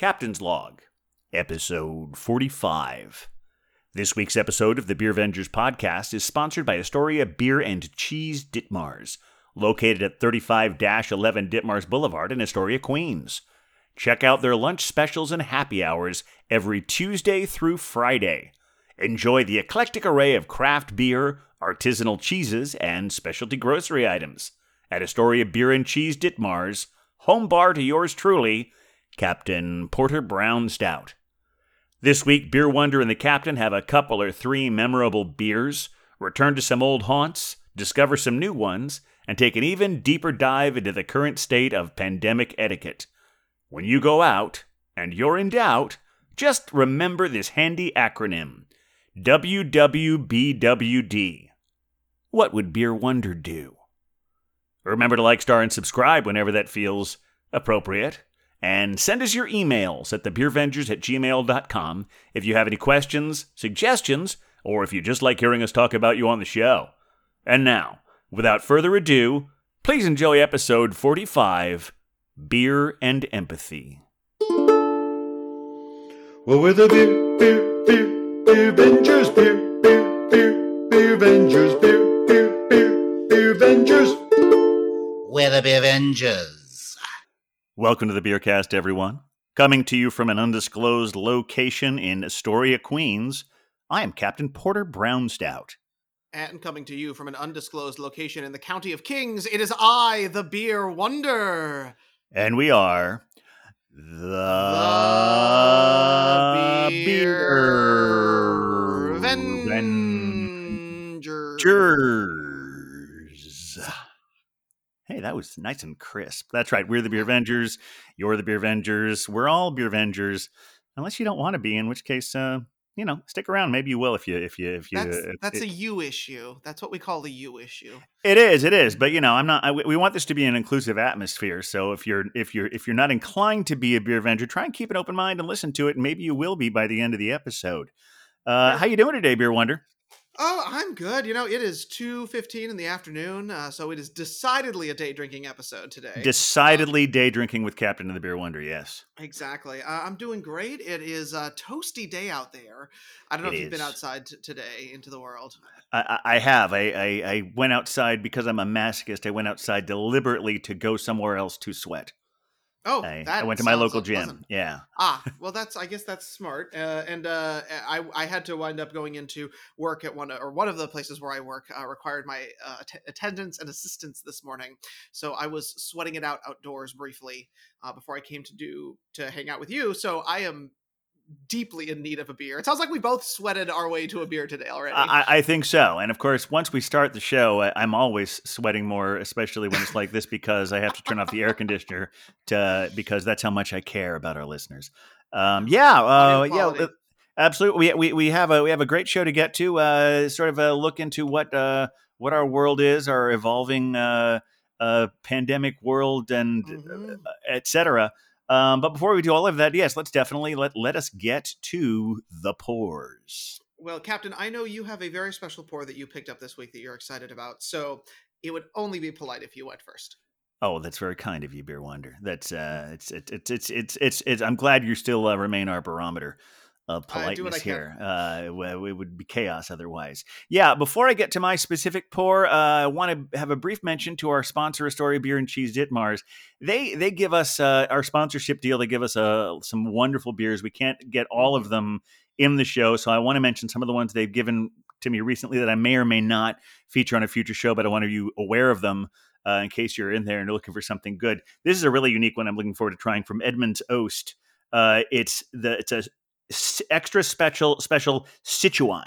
Captain's Log, Episode 45. This week's episode of the Beervengers podcast is sponsored by Astoria Bier and Cheese Ditmars, located at 35 11 Ditmars Boulevard in Astoria, Queens. Check out their lunch specials and happy hours every Tuesday through Friday. Enjoy the eclectic array of craft beer, artisanal cheeses, and specialty grocery items at Astoria Bier and Cheese Ditmars, home bar to yours truly, Captain Porter Brown Stout. This week, Beer Wonder and the Captain have a couple or three memorable beers, return to some old haunts, discover some new ones, and take an even deeper dive into the current state of pandemic etiquette. When you go out, and you're in doubt, just remember this handy acronym WWBWD. What would Beer Wonder do? Remember to like, star, and subscribe whenever that feels appropriate. And send us your emails at thebeervengers at gmail.com if you have any questions, suggestions, or if you just like hearing us talk about you on the show. And now, without further ado, please enjoy episode 45 Beer and Empathy. Well, we're the beer, beer, beer, beer vengers, beer, beer, beer, beer vengers, beer, beer, beer, beer vengers. We're the Beer Avengers. Welcome to the Beercast, everyone. Coming to you from an undisclosed location in Astoria, Queens, I am Captain Porter Brownstout. And coming to you from an undisclosed location in the County of Kings, it is I, the Beer Wonder. And we are the, The Beer. Vengers. Hey, that was nice and crisp. That's right. We're the Beer Avengers. You're the Beer Avengers. We're all Beer Avengers, unless you don't want to be. In which case, uh, you know, stick around. Maybe you will if you if you if you. That's, if that's it, a you issue. That's what we call the you issue. It is, it is, but you know, I'm not. I, we want this to be an inclusive atmosphere. So if you're if you're if you're not inclined to be a beer avenger, try and keep an open mind and listen to it, and maybe you will be by the end of the episode. Uh, how you doing today, Beer Wonder? Oh, I'm good. You know, it is 2.15 in the afternoon, uh, so it is decidedly a day drinking episode today. Decidedly day drinking with Captain of the Beer Wonder. Yes, Exactly. Uh, I'm doing great. It is a toasty day out there. I don't know It if you've been outside t- today into the world. I, I I have. I, I I went outside because I'm a masochist. I went outside deliberately to go somewhere else to sweat. Oh, I, I went to my local gym. pleasant. Yeah. Ah, well, that's I guess that's smart. Uh, and uh, I I had to wind up going into work at one or one of the places where I work uh, required my uh, att- attendance and assistance this morning, so I was sweating it out outdoors briefly uh, before I came to do to hang out with you. So I am deeply in need of a beer. It sounds like we both sweated our way to a beer today already. I, I think so. And of course, once we start the show, I, I'm always sweating more, especially when it's like this, because I have to turn off the air conditioner to because that's how much I care about our listeners. Um, yeah, uh, yeah, uh, absolutely. We, we we have a we have a great show to get to. Uh, sort of a look into what uh, what our world is, our evolving uh, uh, pandemic world, and Mhm. et cetera. Um, but before we do all of that, yes, let's definitely let let us get to the pours. Well, Captain, I know you have a very special pour that you picked up this week that you're excited about. So it would only be polite if you went first. Oh, that's very kind of you, Beer Wonder. That's uh, it's it's it's it's it's it's. it's I'm glad you still uh, remain our barometer of politeness here. Uh, it would be chaos otherwise. Yeah. Before I get to my specific pour, uh, I want to have a brief mention to our sponsor, Astoria Bier and Cheese Ditmars. They they give us uh, our sponsorship deal. They give us uh, some wonderful beers. We can't get all Mm-hmm. of them in the show, so I want to mention some of the ones they've given to me recently that I may or may not feature on a future show, but I want to you aware of them uh, in case you're in there and you're looking for something good. This is a really unique one. I'm looking forward to trying from Edmunds Oast. Uh, it's the it's a extra special special Sichuan.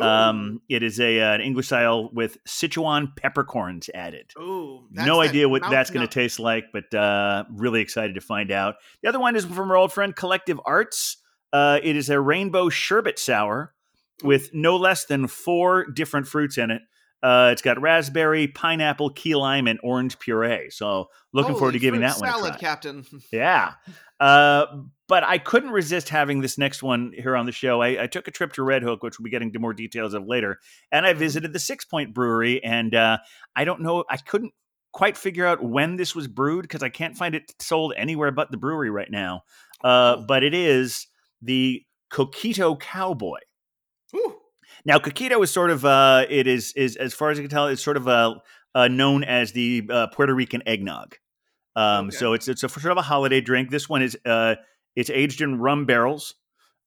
Um, it is a uh, an English style with Sichuan peppercorns added. Ooh, no idea what that's going to taste like, but uh, really excited to find out. The other one is from our old friend Collective Arts. Uh, it is a rainbow sherbet sour with no less than four different fruits in it. Uh, it's got raspberry, pineapple, key lime, and orange puree. So looking forward to giving that one a salad. Captain. Yeah. Uh, but I couldn't resist having this next one here on the show. I, I took a trip to Red Hook, which we'll be getting to more details of later, and I visited the Sixpoint Brewery. And uh, I don't know, I couldn't quite figure out when this was brewed because I can't find it sold anywhere but the brewery right now. uh, Oh. but it is the Coquito Cowboy. Ooh. Now, Coquito is sort of uh, it is is as far as I can tell, it's sort of uh, uh, known as the uh, Puerto Rican eggnog. Um, Okay. So it's it's a sort of a holiday drink. This one is uh, it's aged in rum barrels,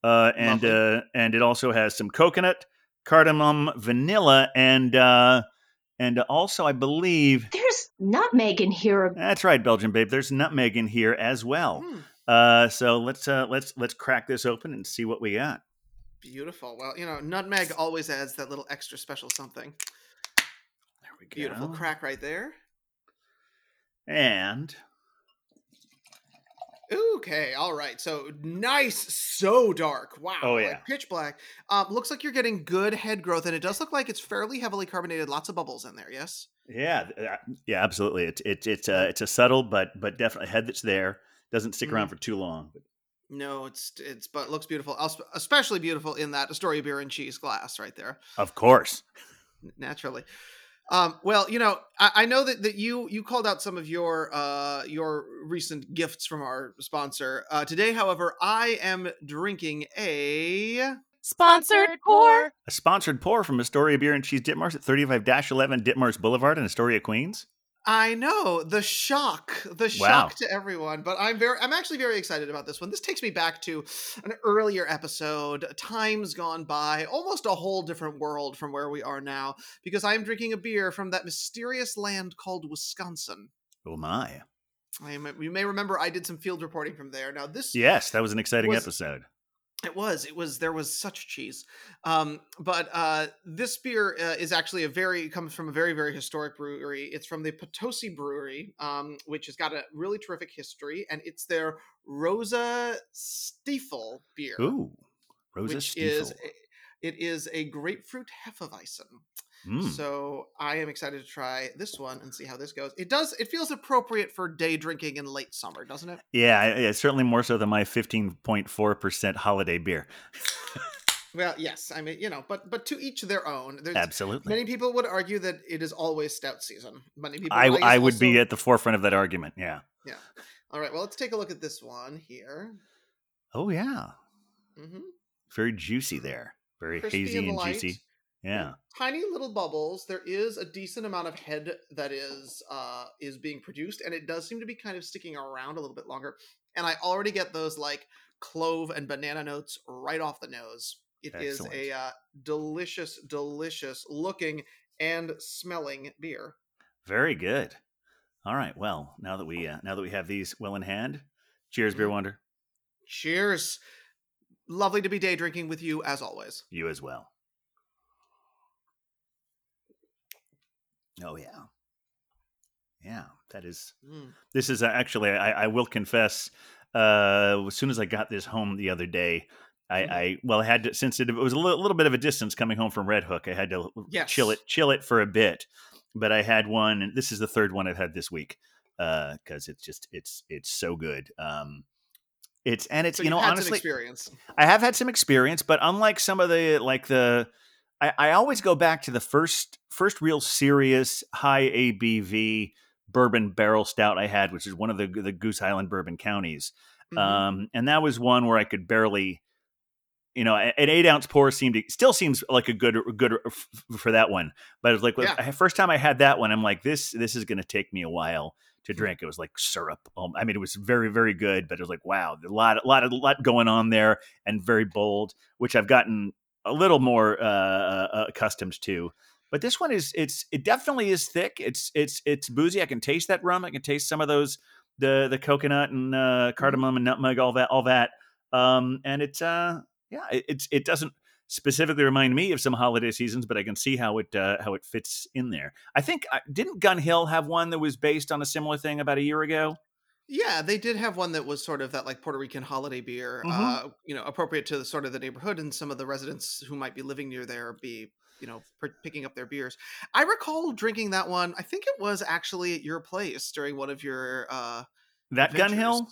uh, and uh, and it also has some coconut, cardamom, vanilla, and uh, and also I believe There's nutmeg in here. that's right, Belgian babe. There's nutmeg in here as well. Uh, so let's uh, let's let's crack this open and see what we got. Beautiful. Well, you know, nutmeg always adds that little extra special something. There we go. Beautiful crack right there. And Okay, all right. So nice, so dark. Wow. Oh, like yeah. pitch black. Um, looks like you're getting good head growth, and it does look like it's fairly heavily carbonated. Lots of bubbles in there. Yes. Yeah, uh, yeah, absolutely. It's it's it's uh, it's a subtle but but definitely head that's there. Doesn't stick Mm-hmm. around for too long. No, it's it's but looks beautiful. Especially beautiful in that Astoria Bier and cheese glass right there. Of course. naturally. Um, well, you know, I, I know that, that you you called out some of your uh, your recent gifts from our sponsor. Uh, today, however, I am drinking a Sponsored pour. A sponsored pour from Astoria Bier and Cheese Ditmars at 35-11 Ditmars Boulevard in Astoria, Queens. I know the shock, the Wow. shock to everyone, but I'm very, I'm actually very excited about this one. This takes me back to an earlier episode, times gone by, almost a whole different world from where we are now, because I am drinking a beer from that mysterious land called Wisconsin. Oh my. I am, you may remember I did some field reporting from there. Now this Yes, that was an exciting Was- episode. It was. It was. There was such cheese. Um, but uh, this beer uh, is actually a very comes from a very very historic brewery. It's from the Potosi Brewery, um, which has got a really terrific history, and it's their Rosa Stiefel beer, Ooh. Rosa which Stiefel. is a, it is a grapefruit hefeweizen. Mm. So I am excited to try this one and see how this goes. It does. It feels appropriate for day drinking in late summer, doesn't it? Yeah, yeah, certainly more so than my 15.4% holiday beer. Well, yes. I mean, you know, but but to each their own. There's Absolutely. Many people would argue that it is always stout season. Many people. I, I would be at the forefront of that argument. Yeah. Yeah. All right. Well, let's take a look at this one here. Oh, yeah. hmm Very juicy there. Very Crispy hazy and and juicy. Yeah. Tiny little bubbles. There is a decent amount of head that is uh is being produced, and it does seem to be kind of sticking around a little bit longer. And I already get those like clove and banana notes right off the nose. It is Excellent. a uh, delicious, delicious looking and smelling beer. Very good. All right. Well, now that we uh, now that we have these well in hand, cheers, beer Mhm. wonder. Cheers. Lovely to be day drinking with you as always. You as well. Oh yeah, yeah. That is. Mm. This is uh, actually. I, I will confess. Uh, as soon as I got this home the other day, I, Mhm. I well, I had to since it, was a little, little bit of a distance coming home from Red Hook. I had to Yes. chill it, chill it for a bit. But I had one, and this is the third one I've had this week because it's just it's it's so good. Um, it's and it's So you know honestly experience. I have had some experience, but unlike some of the like the I, I always go back to the first first real serious high ABV bourbon barrel stout I had, which is one of the the Goose Island bourbon counties. Mhm. Um, and that was one where I could barely, you know, an eight ounce pour seemed to, still seems like a good good f- for that one. But it was like Yeah. first time I had that one, I'm like, this this is going to take me a while to Hmm. drink. It was like syrup. Um, I mean, it was very very good, but it was like wow, a lot a lot a lot going on there and very bold, which I've gotten a little more uh, uh, accustomed to. But this one is it's it definitely is thick. It's it's it's boozy. I can taste that rum. I can taste some of those the the coconut and uh, cardamom and nutmeg, all that, all that. Um, and it's uh, yeah, it, it's it doesn't specifically remind me of some holiday seasons, but I can see how it uh, how it fits in there. I think uh, didn't Gun Hill have one that was based on a similar thing about a year ago? Yeah, they did have one that was sort of that like Puerto Rican holiday beer, Mhm. uh, you know, appropriate to the sort of the neighborhood and some of the residents who might be living near there be, you know, per- picking up their beers. I recall drinking that one. I think it was actually at your place during one of your uh That Gun. Hill.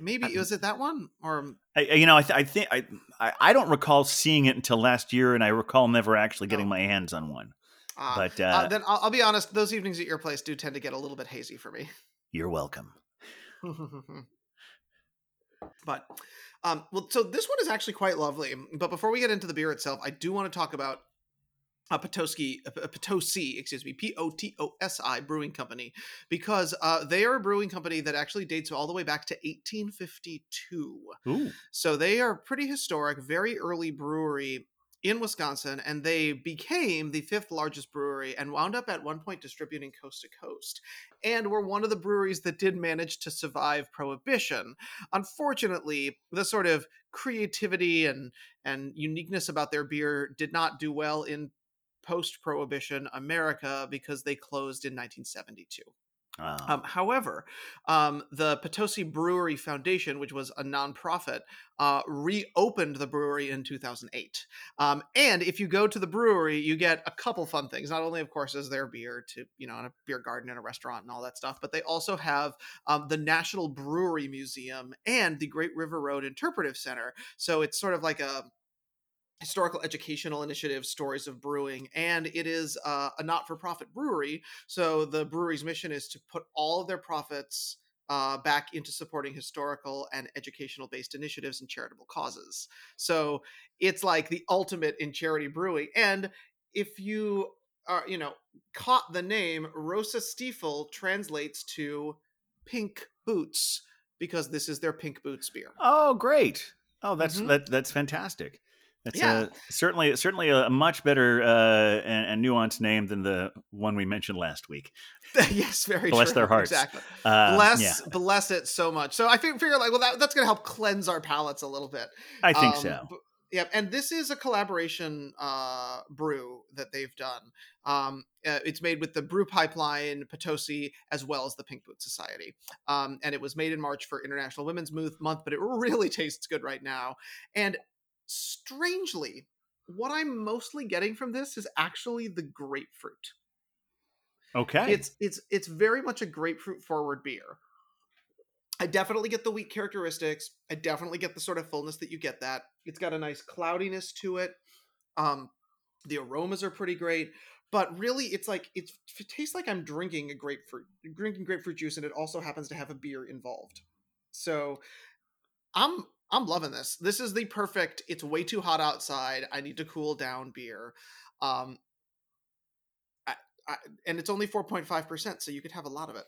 Maybe Uh, was it that one or I, I- you know, I, th- I think I, I I don't recall seeing it until last year, and I recall never actually getting Oh. my hands on one. uh, But uh, uh, then I'll, I'll be honest. Those evenings at your place do tend to get a little bit hazy for me. you're welcome. But um, well, so this one is actually quite lovely. But before we get into the beer itself, I do want to talk about a Potosi, a Potosi, excuse me, P O T O S I Brewing Company, because uh, they are a brewing company that actually dates all the way back to 1852. Ooh. So they are pretty historic, very early brewery in Wisconsin, and they became the fifth largest brewery and wound up at one point distributing coast to coast. And were one of the breweries that did manage to survive prohibition. Unfortunately, the sort of creativity and and uniqueness about their beer did not do well in post prohibition America because they closed in 1972. Ah. Um, however, um, the Potosi Brewery Foundation, which was a nonprofit, uh, reopened the brewery in 2008. Um, and if you go to the brewery, you get a couple fun things. Not only, of course, is there beer to you know in a beer garden and a restaurant and all that stuff, but they also have um, the National Brewery Museum and the Great River Road Interpretive Center. So it's sort of like a historical educational initiative stories of brewing and it is uh, a not-for-profit brewery so the brewery's mission is to put all of their profits uh, back into supporting historical and educational based initiatives and charitable causes so it's like the ultimate in charity brewing and if you are you know caught the name rosa stiefel translates to pink boots because this is their pink boots beer Oh, great. Oh, that's Mhm. that, that's fantastic. That's Yeah. uh, certainly certainly a much better uh, and, and nuanced name than the one we mentioned last week. yes very Bless true. their hearts. exactly Uh, bless yeah, bless it so much. So I figure like well that, that's going to help cleanse our palates a little bit. I think Um, so. b- Yeah, and this is a collaboration uh, brew that they've done. Um, uh, it's made with the Brew Pipeline, Potosi, as well as the Pink Boot Society. Um, and it was made in March for International Women's Mo- Month, but it really tastes good right now. And strangely, what I'm mostly getting from this is actually the grapefruit. Okay. It's it's it's very much a grapefruit forward beer. I definitely get the wheat characteristics. I definitely get the sort of fullness that you get that. It's got a nice cloudiness to it. Um the aromas are pretty great, but really it's like it's, it tastes like I'm drinking a grapefruit drinking grapefruit juice and it also happens to have a beer involved. So I'm I'm loving this. This is the perfect it's way too hot outside. I need to cool down beer. Um I, I, and it's only 4.5%, so you could have a lot of it.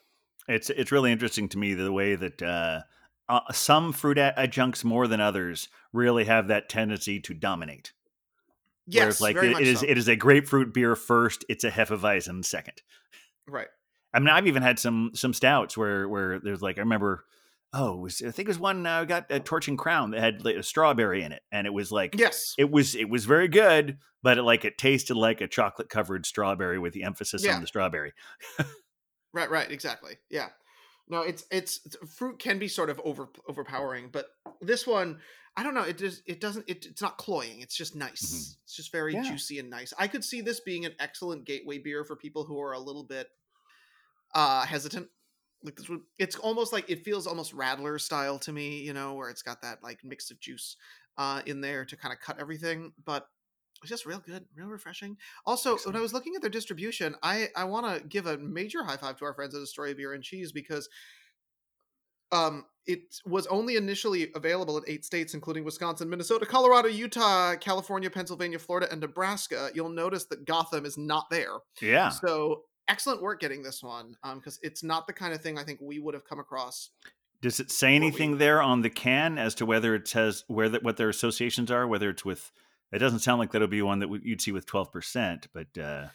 It's it's really interesting to me the way that uh, uh, some fruit adjuncts more than others really have that tendency to dominate. Yes, Whereas, like it, it is so. it is a grapefruit beer first. It's a hefeweizen second. right. I mean, I've even had some some stouts where where there's like I remember, oh, was, I think it was one uh, I got at Torch and Crown that had like, a strawberry in it, and it was like Yes. it was it was very good, but it like it tasted like a chocolate covered strawberry with the emphasis Yeah. on the strawberry. Right, right, exactly. Yeah. No, it's it's it's- fruit can be sort of over overpowering, but this one, I don't know. It just it doesn't. It, it's not cloying. It's just nice. Mhm. It's just very Yeah. juicy and nice. I could see this being an excellent gateway beer for people who are a little bit uh hesitant. Like this would. It's almost like it feels almost radler style to me. You know, where it's got that like mix of juice uh in there to kind of cut everything, but. It's just real good, real refreshing. Also, when I was looking at their distribution, I I want to give a major high five to our friends at Astoria Bier and Cheese because um it was only initially available in eight states, including Wisconsin, Minnesota, Colorado, Utah, California, Pennsylvania, Florida, and Nebraska. You'll notice that Gotham is not there. Yeah. So excellent work getting this one, um, because it's not the kind of thing I think we would have come across. Does it say we- anything there on the can as to whether it says where the, what their associations are? Whether it's with, it doesn't sound like that'll be one that you'd see with twelve percent, but uh,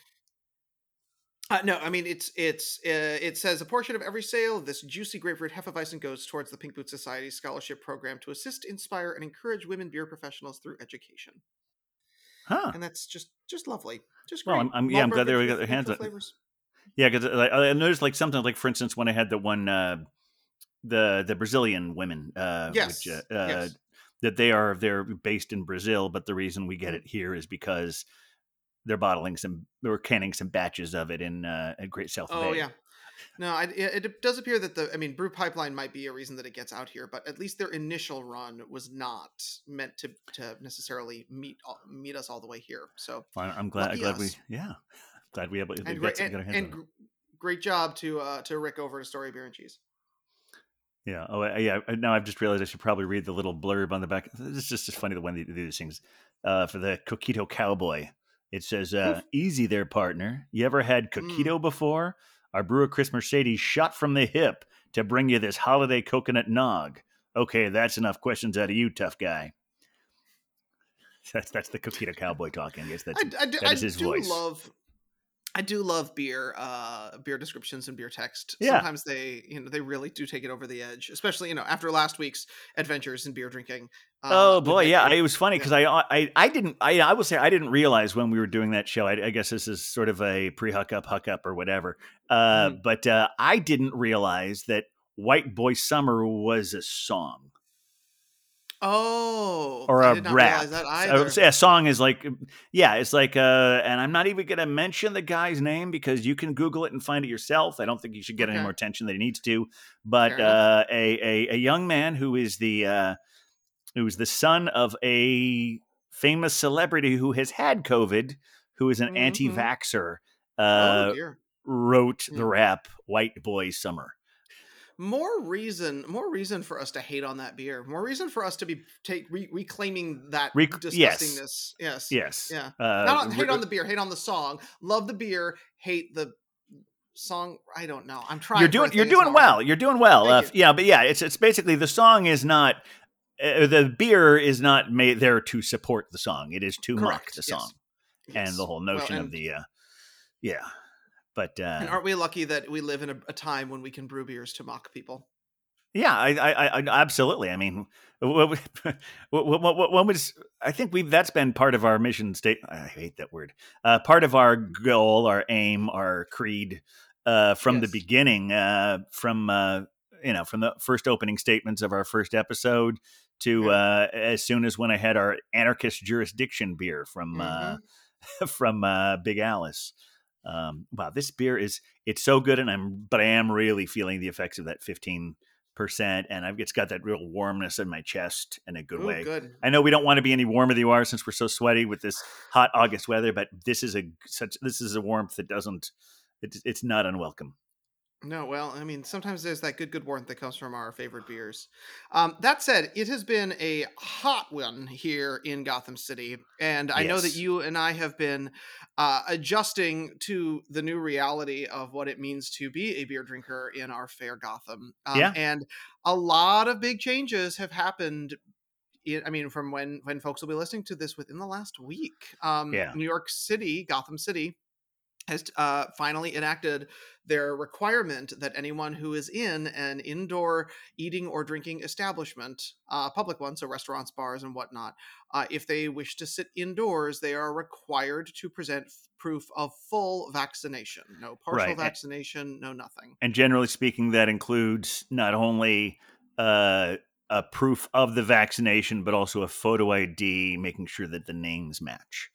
Uh, no, I mean it's it's uh, it says a portion of every sale of this juicy grapefruit Hefeweizen goes towards the Pink Boot Society scholarship program to assist, inspire, and encourage women beer professionals through education. huh? And that's just just lovely. Just Well, great. I'm- I'm- yeah, I'm glad they got their hands on- flavors. Yeah, because I, I noticed like sometimes, like for instance, when I had the one, uh, the the Brazilian women, uh, Yes, which, uh, uh, yes. that they are they're based in Brazil, but the reason we get it here is because they're bottling some, they're canning some batches of it in uh, at Great South Oh Bay. yeah. No, I, it, it does appear that the I mean, Brew Pipeline might be a reason that it gets out here, but at least their initial run was not meant to to necessarily meet meet us all the way here. So Well, I'm glad, Lucky glad we, yeah, glad we able we and some- and, got our hands and great job to uh to Rick over to Story Beer and Cheese. Yeah. Oh, uh, yeah. Now I've just realized I should probably read the little blurb on the back. It's just it's funny the when they do these things. Uh, for the Coquito Cowboy, it says, uh, "Easy there, partner. You ever had coquito before? Our brewer Chris Mercedes shot from the hip to bring you this holiday coconut nog. Okay, that's enough questions out of you, tough guy." That's that's the Coquito Cowboy talking. I guess that's I, I that I is his do voice. love. I do love beer, uh, beer descriptions and beer text. Yeah. Sometimes they, you know, they really do take it over the edge, especially you know after last week's adventures in beer drinking. Uh, Oh boy, yeah, it was funny because I, I I didn't I I will say I didn't realize when we were doing that show. I, I guess this is sort of a pre huck up, huck up, or whatever. Uh, Mhm. But uh, I didn't realize that "White Boy Summer" was a song Oh, or I a rap. realize that So, either. say a song is like, yeah, it's like, uh, and I'm not even going to mention the guy's name because you can Google it and find it yourself. I don't think you should get any more attention than he needs to. But uh, a, a a young man who is the uh, who is the son of a famous celebrity who has had COVID, who is an Mhm. anti-vaxer, oh uh, dear. wrote the rap "White Boy Summer." More reason, more reason for us to hate on that beer. More reason for us to be take re- reclaiming that Rec- disgustingness. Yes. Yes, Yeah. Uh, Not on- hate re- on the beer, hate on the song. Love the beer, hate the song. I don't know. I'm trying. you're doing you're doing well. You're doing well. Uh, you. yeah, but yeah, it's it's basically the song is not uh, the beer is not made there to support the song. It is to mock Correct, the yes. song and Yes. the whole Well, notion of the uh, yeah. But uh, And aren't we lucky that we live in a, a time when we can brew beers to mock people? Yeah, I, I, I absolutely. I mean, what, what, what, what, was? I think we that's been part of our mission state. I hate that word. Uh, part of our goal, our aim, our creed uh, from the beginning, uh, from uh, you know, from the first opening statements of our first episode to uh, as soon as when I had our anarchist jurisdiction beer from uh, from uh, Big Alice. Um, wow, this beer is it's so good, and I'm but I am really feeling the effects of that 15 percent, and I've it's got that real warmness in my chest in a good Ooh, way. good. I know we don't want to be any warmer than you are since we're so sweaty with this hot August weather, but this is a such this is a warmth that doesn't it's it's not unwelcome. No, well, I mean, sometimes there's that good, good warmth that comes from our favorite beers. Um, that said, it has been a hot one here in Gotham City, and I know that you and I have been uh, adjusting to the new reality of what it means to be a beer drinker in our fair Gotham. Um, Yeah. and a lot of big changes have happened. i- I mean, from when when folks will be listening to this within the last week. Um, Yeah. New York City, Gotham City, has uh, finally enacted their requirement that anyone who is in an indoor eating or drinking establishment, uh, public one, so restaurants, bars, and whatnot, uh, if they wish to sit indoors, they are required to present f- proof of full vaccination. No partial Right, vaccination, no nothing. And generally speaking, that includes not only uh, a proof of the vaccination, but also a photo ID, making sure that the names match.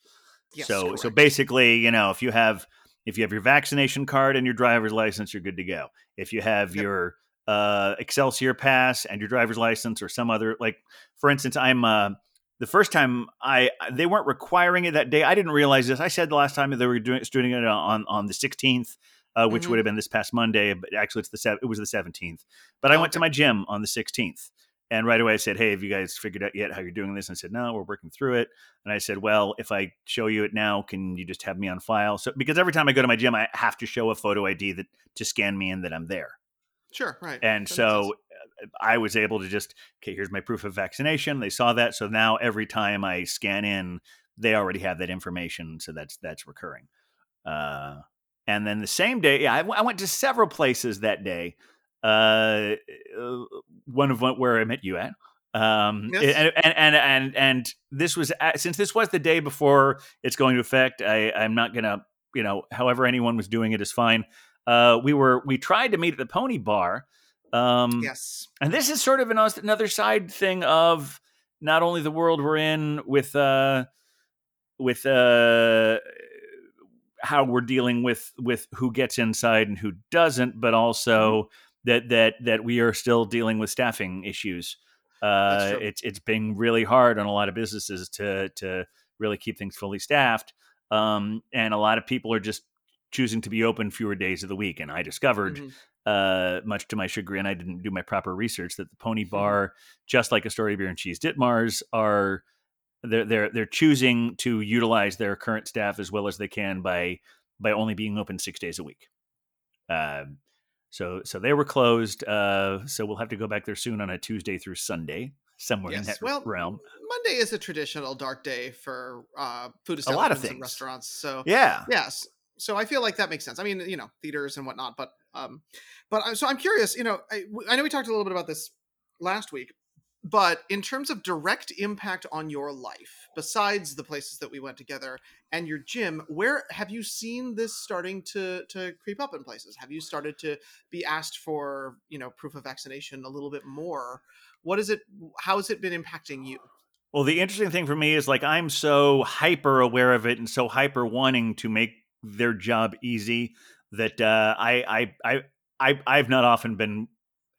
Yes, so so basically, you know, if you have if you have your vaccination card and your driver's license, you're good to go. If you have Yep. your uh, Excelsior pass and your driver's license or some other like, for instance, I'm uh, the first time I they weren't requiring it that day. I didn't realize this. I said the last time they were doing doing it on on the 16th. Uh, which Mhm. would have been this past Monday, but actually it's the it was the 17th. But I went to my gym on the 16th, and right away I said, "Hey, have you guys figured out yet how you're doing this?" And I said, "No, we're working through it." And I said, "Well, if I show you it now, can you just have me on file?" So because every time I go to my gym, I have to show a photo ID that to scan me in that I'm there. Sure, right. And That so uh, I was able to just, okay, here's my proof of vaccination. They saw that, so now every time I scan in, they already have that information. So that's that's recurring. Uh, and then the same day, yeah, I, w- I went to several places that day. Uh, uh, one of them where I met you at. Um, Yes. and, and and and and this was since this was the day before it's going to affect. I I'm not gonna you know however anyone was doing it is fine. Uh, we were we tried to meet at the Pony Bar. Um, yes. and this is sort of an, another side thing of not only the world we're in with uh with uh how we're dealing with with who gets inside and who doesn't but also that that that we are still dealing with staffing issues uh it's it's been really hard on a lot of businesses to to really keep things fully staffed um and a lot of people are just choosing to be open fewer days of the week and i discovered Mhm. uh, much to my chagrin, I didn't do my proper research that the Pony Mm-hmm. Bar, just like Astoria Bier and Cheese Ditmars, are they're they're they're choosing to utilize their current staff as well as they can by by only being open six days a week. Um, so so they were closed. Uh, so we'll have to go back there soon on a Tuesday through Sunday, somewhere in Yes. that Well, realm. Monday is a traditional dark day for uh, food A lot of establishments and restaurants. So Yeah. yes so i feel like that makes sense i mean you know theaters and whatnot but um but I- so i'm curious you know I, I know we talked a little bit about this last week but in terms of direct impact on your life besides the places that we went together and your gym where have you seen this starting to to creep up in places? Have you started to be asked for you know proof of vaccination a little bit more? What is it how has it been impacting you? Well, the interesting thing for me is like I'm so hyper aware of it and so hyper wanting to make their job easy that uh, I, I I I I've not often been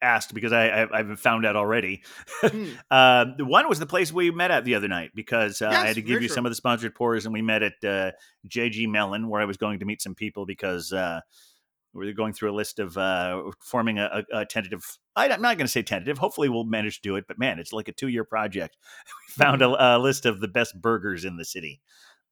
asked because I I've, I've found out already. Hmm. uh, the one was the place we met at the other night because uh, I had to give you true. some of the sponsored pours and we met at uh, JG Melon where I was going to meet some people because. Uh, we we're going through a list of uh, forming a, a, tentative. I, I'm not going to say tentative. Hopefully, we'll manage to do it. But man, it's like a two year project. We found a, a list of the best burgers in the city,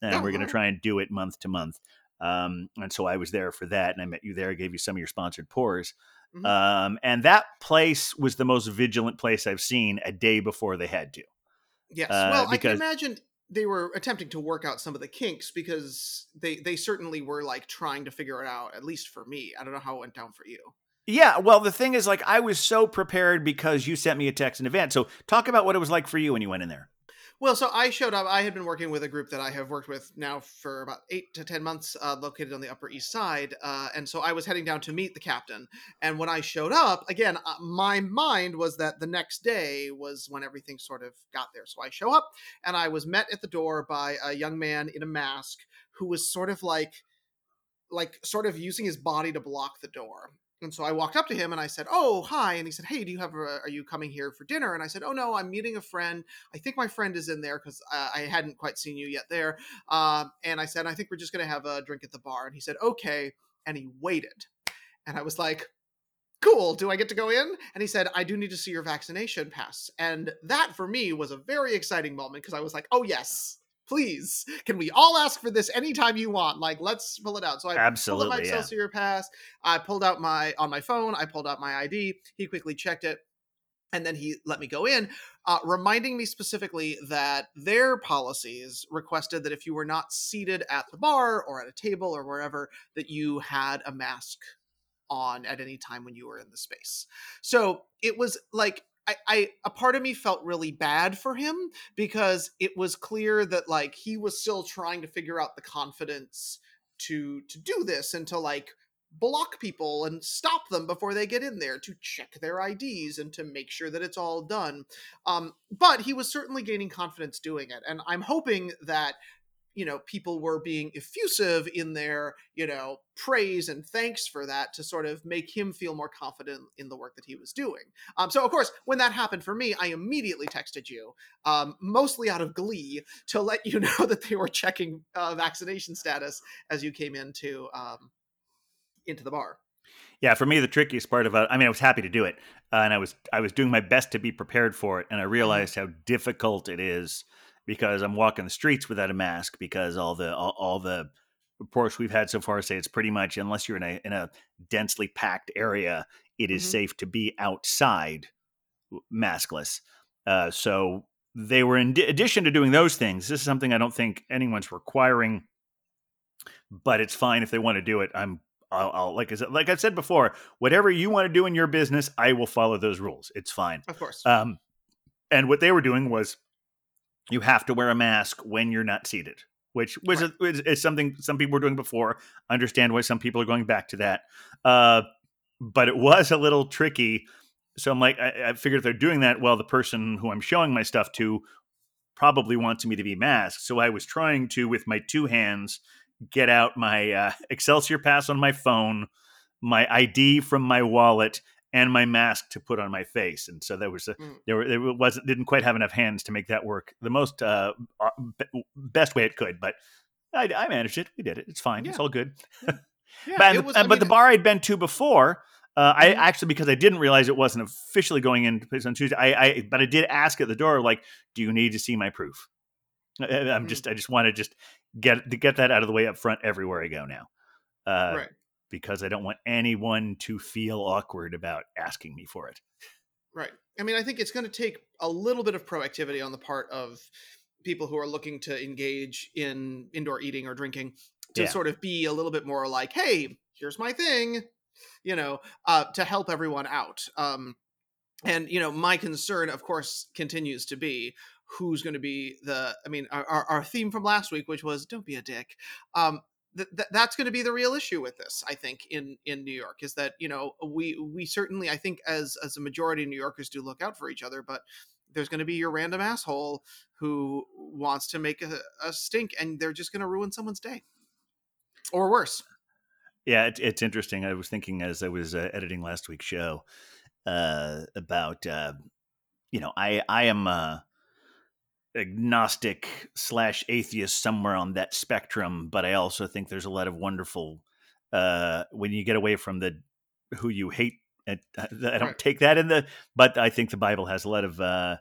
and Oh, we're going to try and do it month to month. Um, and so I was there for that, and I met you there. I gave you some of your sponsored pours. Mhm. Um, and that place was the most vigilant place I've seen a day before they had to. Yes. Uh, well, I because- can imagine they were attempting to work out some of the kinks because they they certainly were like trying to figure it out. At least for me, I don't know how it went down for you. Yeah, well, the thing is, like, I was so prepared because you sent me a text in advance. So, talk about what it was like for you when you went in there. Well, so I showed up. I had been working with a group that I have worked with now for about eight to ten months, uh, located on the Upper East Side, uh, and so I was heading down to meet the captain. And when I showed up, again, uh, my mind was that the next day was when everything sort of got there. So I show up, and I was met at the door by a young man in a mask who was sort of like, like sort of using his body to block the door. And so I walked up to him and I said, "Oh, hi." And he said, "Hey, do you have a, are you coming here for dinner?" And I said, "Oh no, I'm meeting a friend. I think my friend is in there because uh, I hadn't quite seen you yet there." Um, and I said, "I think we're just going to have a drink at the bar." And he said, "Okay." And he waited. And I was like, "Cool. Do I get to go in?" And he said, "I do need to see your vaccination pass." And that for me was a very exciting moment because I was like, "Oh yes." Please, can we all ask for this anytime you want? Like, let's pull it out. So I Absolutely, pulled up my Absolutely, yeah. Excelsior pass. I pulled out my on my phone. I pulled out my ID. He quickly checked it, and then he let me go in, uh, reminding me specifically that their policies requested that if you were not seated at the bar or at a table or wherever, that you had a mask on at any time when you were in the space. So it was like. I, I a part of me felt really bad for him because it was clear that like he was still trying to figure out the confidence to to do this and to like block people and stop them before they get in there to check their IDs and to make sure that it's all done. Um, but he was certainly gaining confidence doing it, and I'm hoping that you know people were being effusive in their you know praise and thanks for that to sort of make him feel more confident in the work that he was doing. Um, so of course when that happened for me i immediately texted you um, mostly out of glee to let you know that they were checking uh, vaccination status as you came into um, into the bar. Yeah, for me, the trickiest part about it, I mean, I was happy to do it, uh, and I was I was doing my best to be prepared for it, and I realized how difficult it is because I'm walking the streets without a mask because all the all, all the reports we've had so far say it's pretty much unless you're in a in a densely packed area, it is Mhm. safe to be outside maskless. Uh, so they were in d- addition to doing those things. This is something I don't think anyone's requiring, but it's fine if they want to do it. I'm I'll, I'll like I said, like I've said before, whatever you want to do in your business, I will follow those rules. It's fine. of course Um, and what they were doing was, you have to wear a mask when you're not seated, which was Right. is, is something some people were doing before. I understand why some people are going back to that, uh, but it was a little tricky. So I'm like, I, I figured if they're doing that, well, the person who I'm showing my stuff to probably wants me to be masked. So I was trying to, with my two hands, get out my uh, Excelsior pass on my phone, my ID from my wallet, and my mask to put on my face. And so there was a, Mm. there, were, there wasn't didn't quite have enough hands to make that work the most uh, uh, be- best way it could. But I, I managed it. We did it. It's fine. It's all good. Yeah, but was- uh, but the bar I'd been to before, Uh, I Mhm. actually because I didn't realize it wasn't officially going into place on Tuesday. I, I but I did ask at the door, like, "Do you need to see my proof?" I- I- I'm Mm. just I just want to just get to get that out of the way up front everywhere I go now, uh, right. Because I don't want anyone to feel awkward about asking me for it. Right. I mean, I think it's going to take a little bit of proactivity on the part of people who are looking to engage in indoor eating or drinking to Yeah. sort of be a little bit more like, hey, here's my thing, you know, uh, to help everyone out. Um, and, you know, my concern, of course, continues to be who's going to be the, I mean, our, our, our theme from last week, which was don't be a dick. Um, th- th- that's going to be the real issue with this i think in in new york is that you know we we certainly i think as as a majority of new yorkers do look out for each other but there's going to be your random asshole who wants to make a, a stink and they're just going to ruin someone's day or worse Yeah, it, it's interesting. I was thinking as I was uh, editing last week's show uh, about, uh, you know, I I am uh, agnostic slash atheist somewhere on that spectrum, but I also think there's a lot of wonderful uh, when you get away from the who you hate. I, I don't Right. take that in the, but I think the Bible has a lot of uh,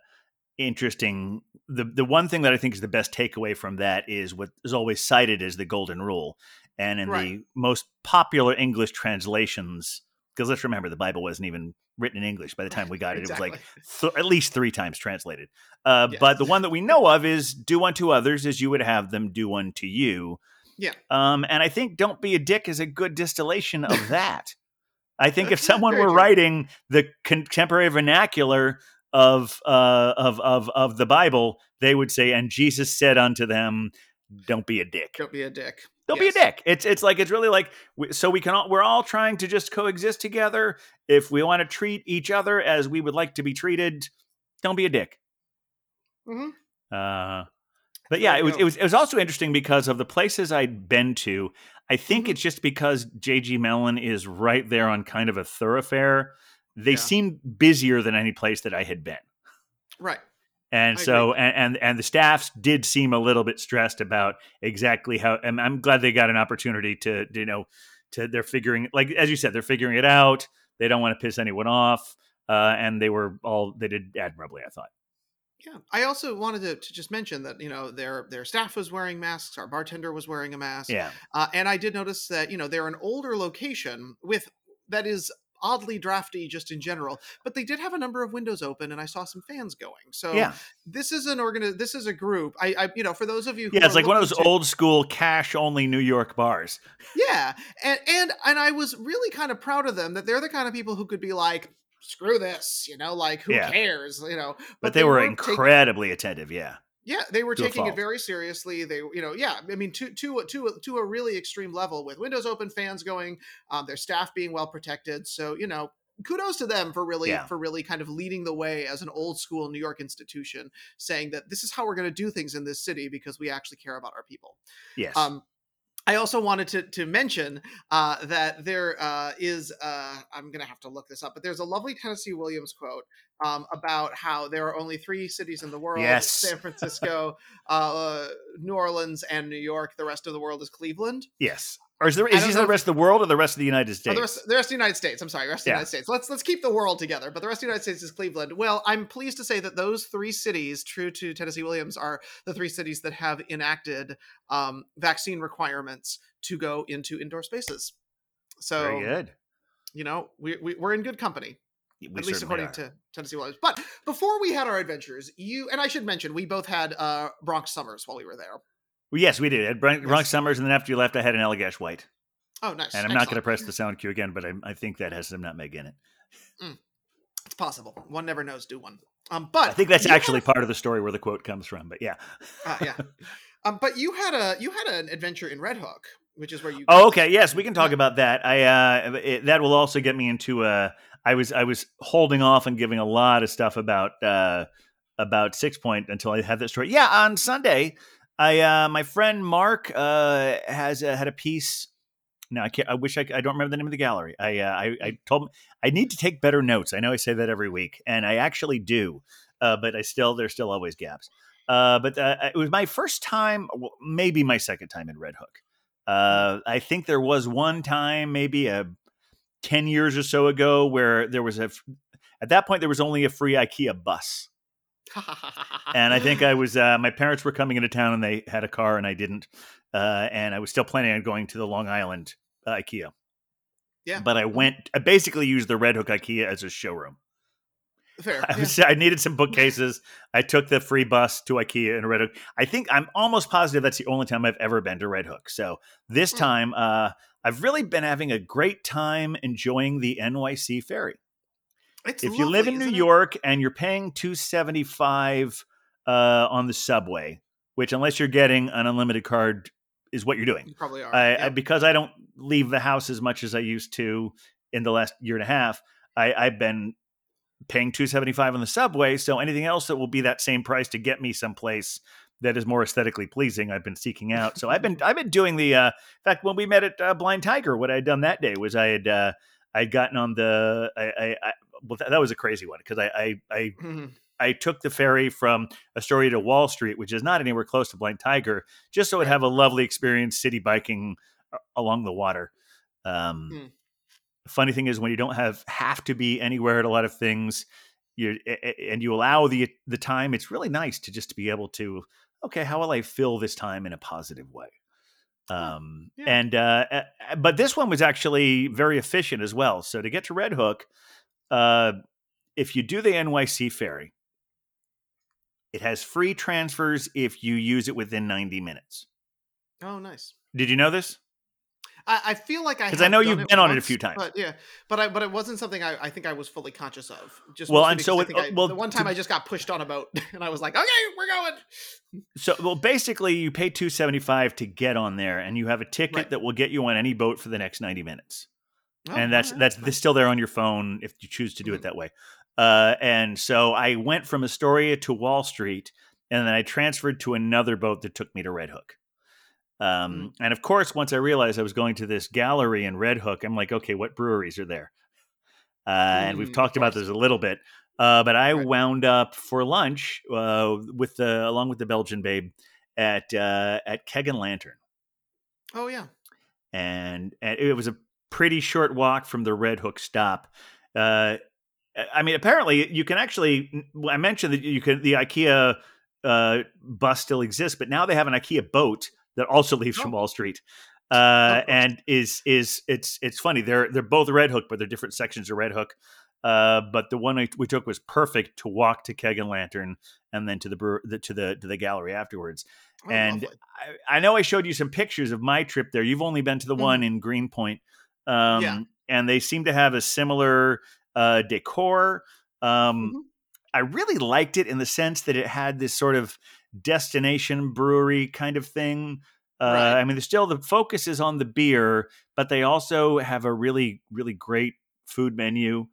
interesting. The the one thing that I think is the best takeaway from that is what is always cited as the golden rule, and in Right. the most popular English translations, because let's remember the Bible wasn't even written in English by the time we got it. It was like th- at least three times translated. Uh, Yes. But the one that we know of is "Do unto others as you would have them do unto you." Yeah. Um, and I think "Don't be a dick" is a good distillation of that. I think if someone were true. writing the contemporary vernacular of uh, of of of the Bible, they would say, "And Jesus said unto them." Don't be a dick. don't be a dick Don't Yes. be a dick. It's it's like it's really like so we can all we're all trying to just coexist together. If we want to treat each other as we would like to be treated, don't be a dick. Mhm. Uh, but yeah, it was it was it was also interesting because of the places I'd been to. I think Mhm. it's just because JG Melon is right there on kind of a thoroughfare. They Yeah. seemed busier than any place that I had been. right And I so, and, and and the staffs did seem a little bit stressed about exactly how. And I'm glad they got an opportunity to, you know, to they're figuring like as you said, they're figuring it out. They don't want to piss anyone off, uh, and they were all they did admirably. I thought. Yeah. I also wanted to, to just mention that, you know, their their staff was wearing masks, our bartender was wearing a mask. Yeah, Uh, and I did notice that, you know, they're an older location with that is oddly drafty just in general, but they did have a number of windows open and I saw some fans going. So yeah, this is an organ this is a group. I, I you know, for those of you who yeah. It's like one of those to- old school cash only New York bars. Yeah. And and and I was really kind of proud of them that they're the kind of people who could be like screw this, you know, like who Yeah. cares, you know. But, they, were were taking- incredibly attentive. Yeah, Yeah, they were taking it very seriously. They, you know, yeah, I mean, to to a- to to a really extreme level with windows open, fans going, um, their staff being well protected. So you know, kudos to them for really Yeah. for really kind of leading the way as an old school New York institution, saying that this is how we're going to do things in this city because we actually care about our people. yes, Um, I also wanted to to mention uh, that there uh, is uh, I'm gonna have to look this up, but there's a lovely Tennessee Williams quote um, about how there are only three cities in the world: Yes. San Francisco, uh, New Orleans, and New York. The rest of the world is Cleveland. yes. Or is there is this the rest of the world or the rest of the United Oh, States? the, rest, the rest of the United States. I'm sorry, the rest of the Yeah. United States. Let's let's keep the world together, but the rest of the United States is Cleveland. Well, I'm pleased to say that those three cities, true to Tennessee Williams, are the three cities that have enacted um, vaccine requirements to go into indoor spaces. So Very good. you know we, we we're in good company We at least according are. to tennessee williams but before we had our adventures you and i should mention we both had uh bronx summers while we were there Well, yes, we did. At Bronx, Yes. Bronx Summers, and then after you left, I had an Allagash White. oh nice And I'm not going to press the sound cue again, but I, I think that has some nutmeg in it. it's possible one never knows do one um but I think that's had actually part of the story where the quote comes from. But yeah. uh, yeah um but you had a you had an adventure in red hook which is where you Oh, okay. Yes, we can talk about that. I uh, it, that will also get me into uh, I was I was holding off and giving a lot of stuff about uh, about Sixpoint until I had that story. Yeah, on Sunday, I uh, my friend Mark uh, has uh, had a piece. No, I can't. I wish I, I don't remember the name of the gallery. I uh, I, I told him I need to take better notes. I know I say that every week, and I actually do, uh, but I still there's still always gaps. But it was my first time, maybe my second time in Red Hook. I think there was one time, maybe a ten years or so ago where there was a at that point there was only a free IKEA bus, and I think I was uh, my parents were coming into town and they had a car and I didn't, uh, and I was still planning on going to the Long Island uh, IKEA. Yeah. but I went. I basically used the Red Hook IKEA as a showroom. Fair. I, yeah. I needed some bookcases. I took the free bus to IKEA in Red Hook. I think I'm almost positive that's the only time I've ever been to Red Hook. So this Hmm. time, uh, I've really been having a great time enjoying the NYC ferry. It's if you live in New it? York and you're paying two seventy five uh, on the subway, which unless you're getting an unlimited card is what you're doing. you probably are. I, I, because I don't leave the house as much as I used to in the last year and a half. I, I've been paying two seventy five on the subway, so anything else that will be that same price to get me someplace that is more aesthetically pleasing, I've been seeking out. So I've been I've been doing the. Uh, in fact, when we met at uh, Blind Tiger, what I had done that day was I had uh, I'd gotten on the I, I, I well that, that was a crazy one because I, I I Mhm. I took the ferry from Astoria to Wall Street, which is not anywhere close to Blind Tiger, just so I'd have a lovely experience city biking along the water. Um, Mm. Funny thing is, when you don't have have to be anywhere at a lot of things, you and you allow the the time, it's really nice to just be able to. Okay, how will I fill this time in a positive way? Um, yeah. And uh, uh, but this one was actually very efficient as well. So to get to Red Hook, uh, if you do the NYC ferry, it has free transfers if you use it within 90 minutes. Oh, nice. Did you know this? I, I feel like I because I know you've been on it a few times. but yeah, but I but it wasn't something I, I think I was fully conscious of. Just Well, and so it- uh, I- well, the one to- time I just got pushed on a boat and I was like, okay, we're going. So, well, basically, you pay 275 to get on there, and you have a ticket Right. that will get you on any boat for the next 90 minutes. Oh, and that's alright, that's nice. still there on your phone if you choose to do Mhm. it that way. Uh, and so I went from Astoria to Wall Street, and then I transferred to another boat that took me to Red Hook. Um, And of course, once I realized I was going to this gallery in Red Hook, I'm like, okay, what breweries are there? Uh, and Mm, we've talked about this a little bit. Uh, but I Right. wound up for lunch uh, with the along with the Belgian babe at uh, at Keg and Lantern Oh yeah. and, and it was a pretty short walk from the Red Hook stop. Uh, I mean, apparently you can actually. I mentioned that you can the IKEA uh, bus still exists, but now they have an IKEA boat that also leaves from Oh. Wall Street. Uh, course. and is is it's it's funny they're they're both Red Hook, but they're different sections of Red Hook. Uh, but the one we took was perfect to walk to Keg and Lantern and then to the, brewer, the to the to the gallery afterwards. Oh, And. I, I know I showed you some pictures of my trip there. You've only been to the one in Greenpoint. Um, Yeah. And they seem to have a similar uh, decor. Um, Mhm. I really liked it in the sense that it had this sort of destination brewery kind of thing. Uh, Right. I mean, there's still the focus is on the beer, but they also have a really, really great food menu.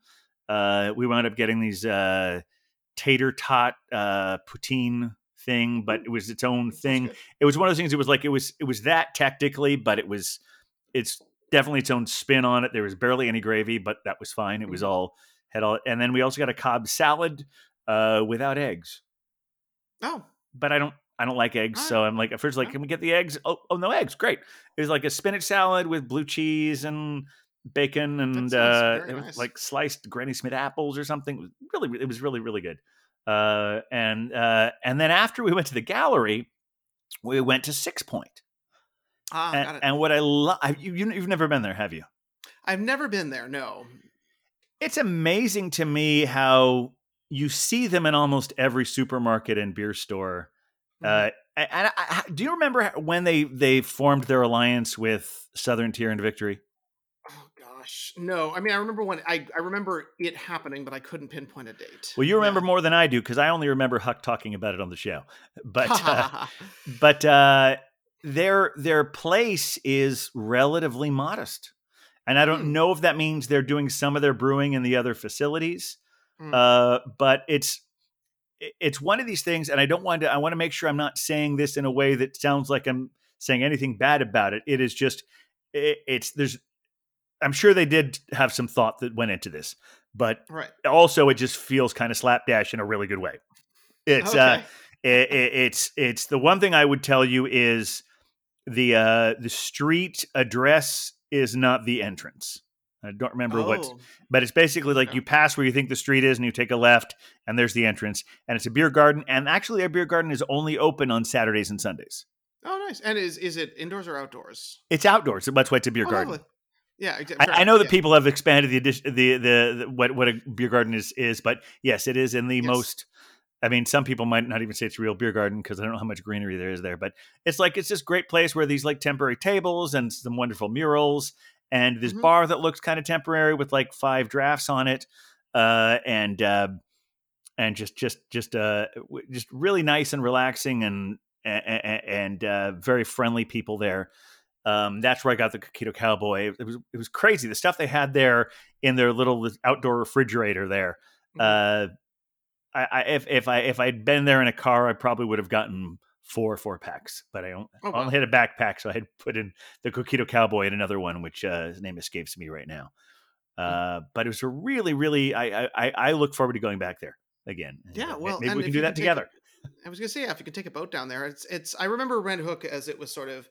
Uh, we wound up getting these uh, tater tot uh, poutine thing, but it was its own thing it was one of those things it was like it was it was that tactically, but it was it's definitely its own spin on it there was barely any gravy but that was fine it was Mhm. all had all and then we also got a cobb salad uh without eggs Oh, but i don't i don't like eggs so i'm like at first like can we get the eggs oh, oh no eggs great it was like a spinach salad with blue cheese and bacon and uh it was nice. like sliced granny smith apples or something it was really it was really really good uh and uh and then after we went to the gallery we went to Sixpoint ah, and, and what I love, you, you, you've never been there, have you? I've never been there. No. It's amazing to me how you see them in almost every supermarket and beer store. Uh, and I, I, do you remember when they they formed their alliance with Southern Tier and Victory? Oh gosh, no. I mean, I remember when I I remember it happening, but I couldn't pinpoint a date. Well, you remember Yeah. more than I do because I only remember Huck talking about it on the show. But uh, but uh, their their place is relatively modest, and I don't Hmm. know if that means they're doing some of their brewing in the other facilities. Hmm. Uh, but it's it's one of these things, and I don't want to. I want to make sure I'm not saying this in a way that sounds like I'm saying anything bad about it. It is just it, it's there's. I'm sure they did have some thought that went into this, but right. also it just feels kind of slapdash in a really good way. It's uh, it, it, it's it's the one thing I would tell you is the uh the street address is not the entrance. I don't remember what, Oh, but it's basically like you pass where you think the street is, and you take a left, and there's the entrance, and it's a beer garden. And actually, our beer garden is only open on Saturdays and Sundays. oh, nice. And is is it indoors or outdoors? It's outdoors. That's why it's a beer Oh, garden. lovely. Yeah, exa- I, I know that yeah. people have expanded the, addition, the, the the what what a beer garden is is, but yes, it is in the Yes. most. I mean, some people might not even say it's a real beer garden because I don't know how much greenery there is there, but it's like it's this great place where these like temporary tables and some wonderful murals and this Mhm. bar that looks kind of temporary with like five drafts on it, uh, and uh, and just just just uh just really nice and relaxing and and, and uh, very friendly people there. Um, that's where I got the Coquito Cowboy. It was it was crazy the stuff they had there in their little outdoor refrigerator there. Mhm. Uh, I, I if if I if I'd been there in a car, I probably would have gotten four four packs, but I don't. Oh, I only had a backpack, so I had put in the Coquito Cowboy and another one, which uh, his name escapes me right now. Hmm. Uh, but it was a really, really. I, I I look forward to going back there again. Yeah, uh, well, maybe we can do that together. I was gonna say, yeah, if you could take a boat down there, it's it's. I remember Red Hook as it was sort of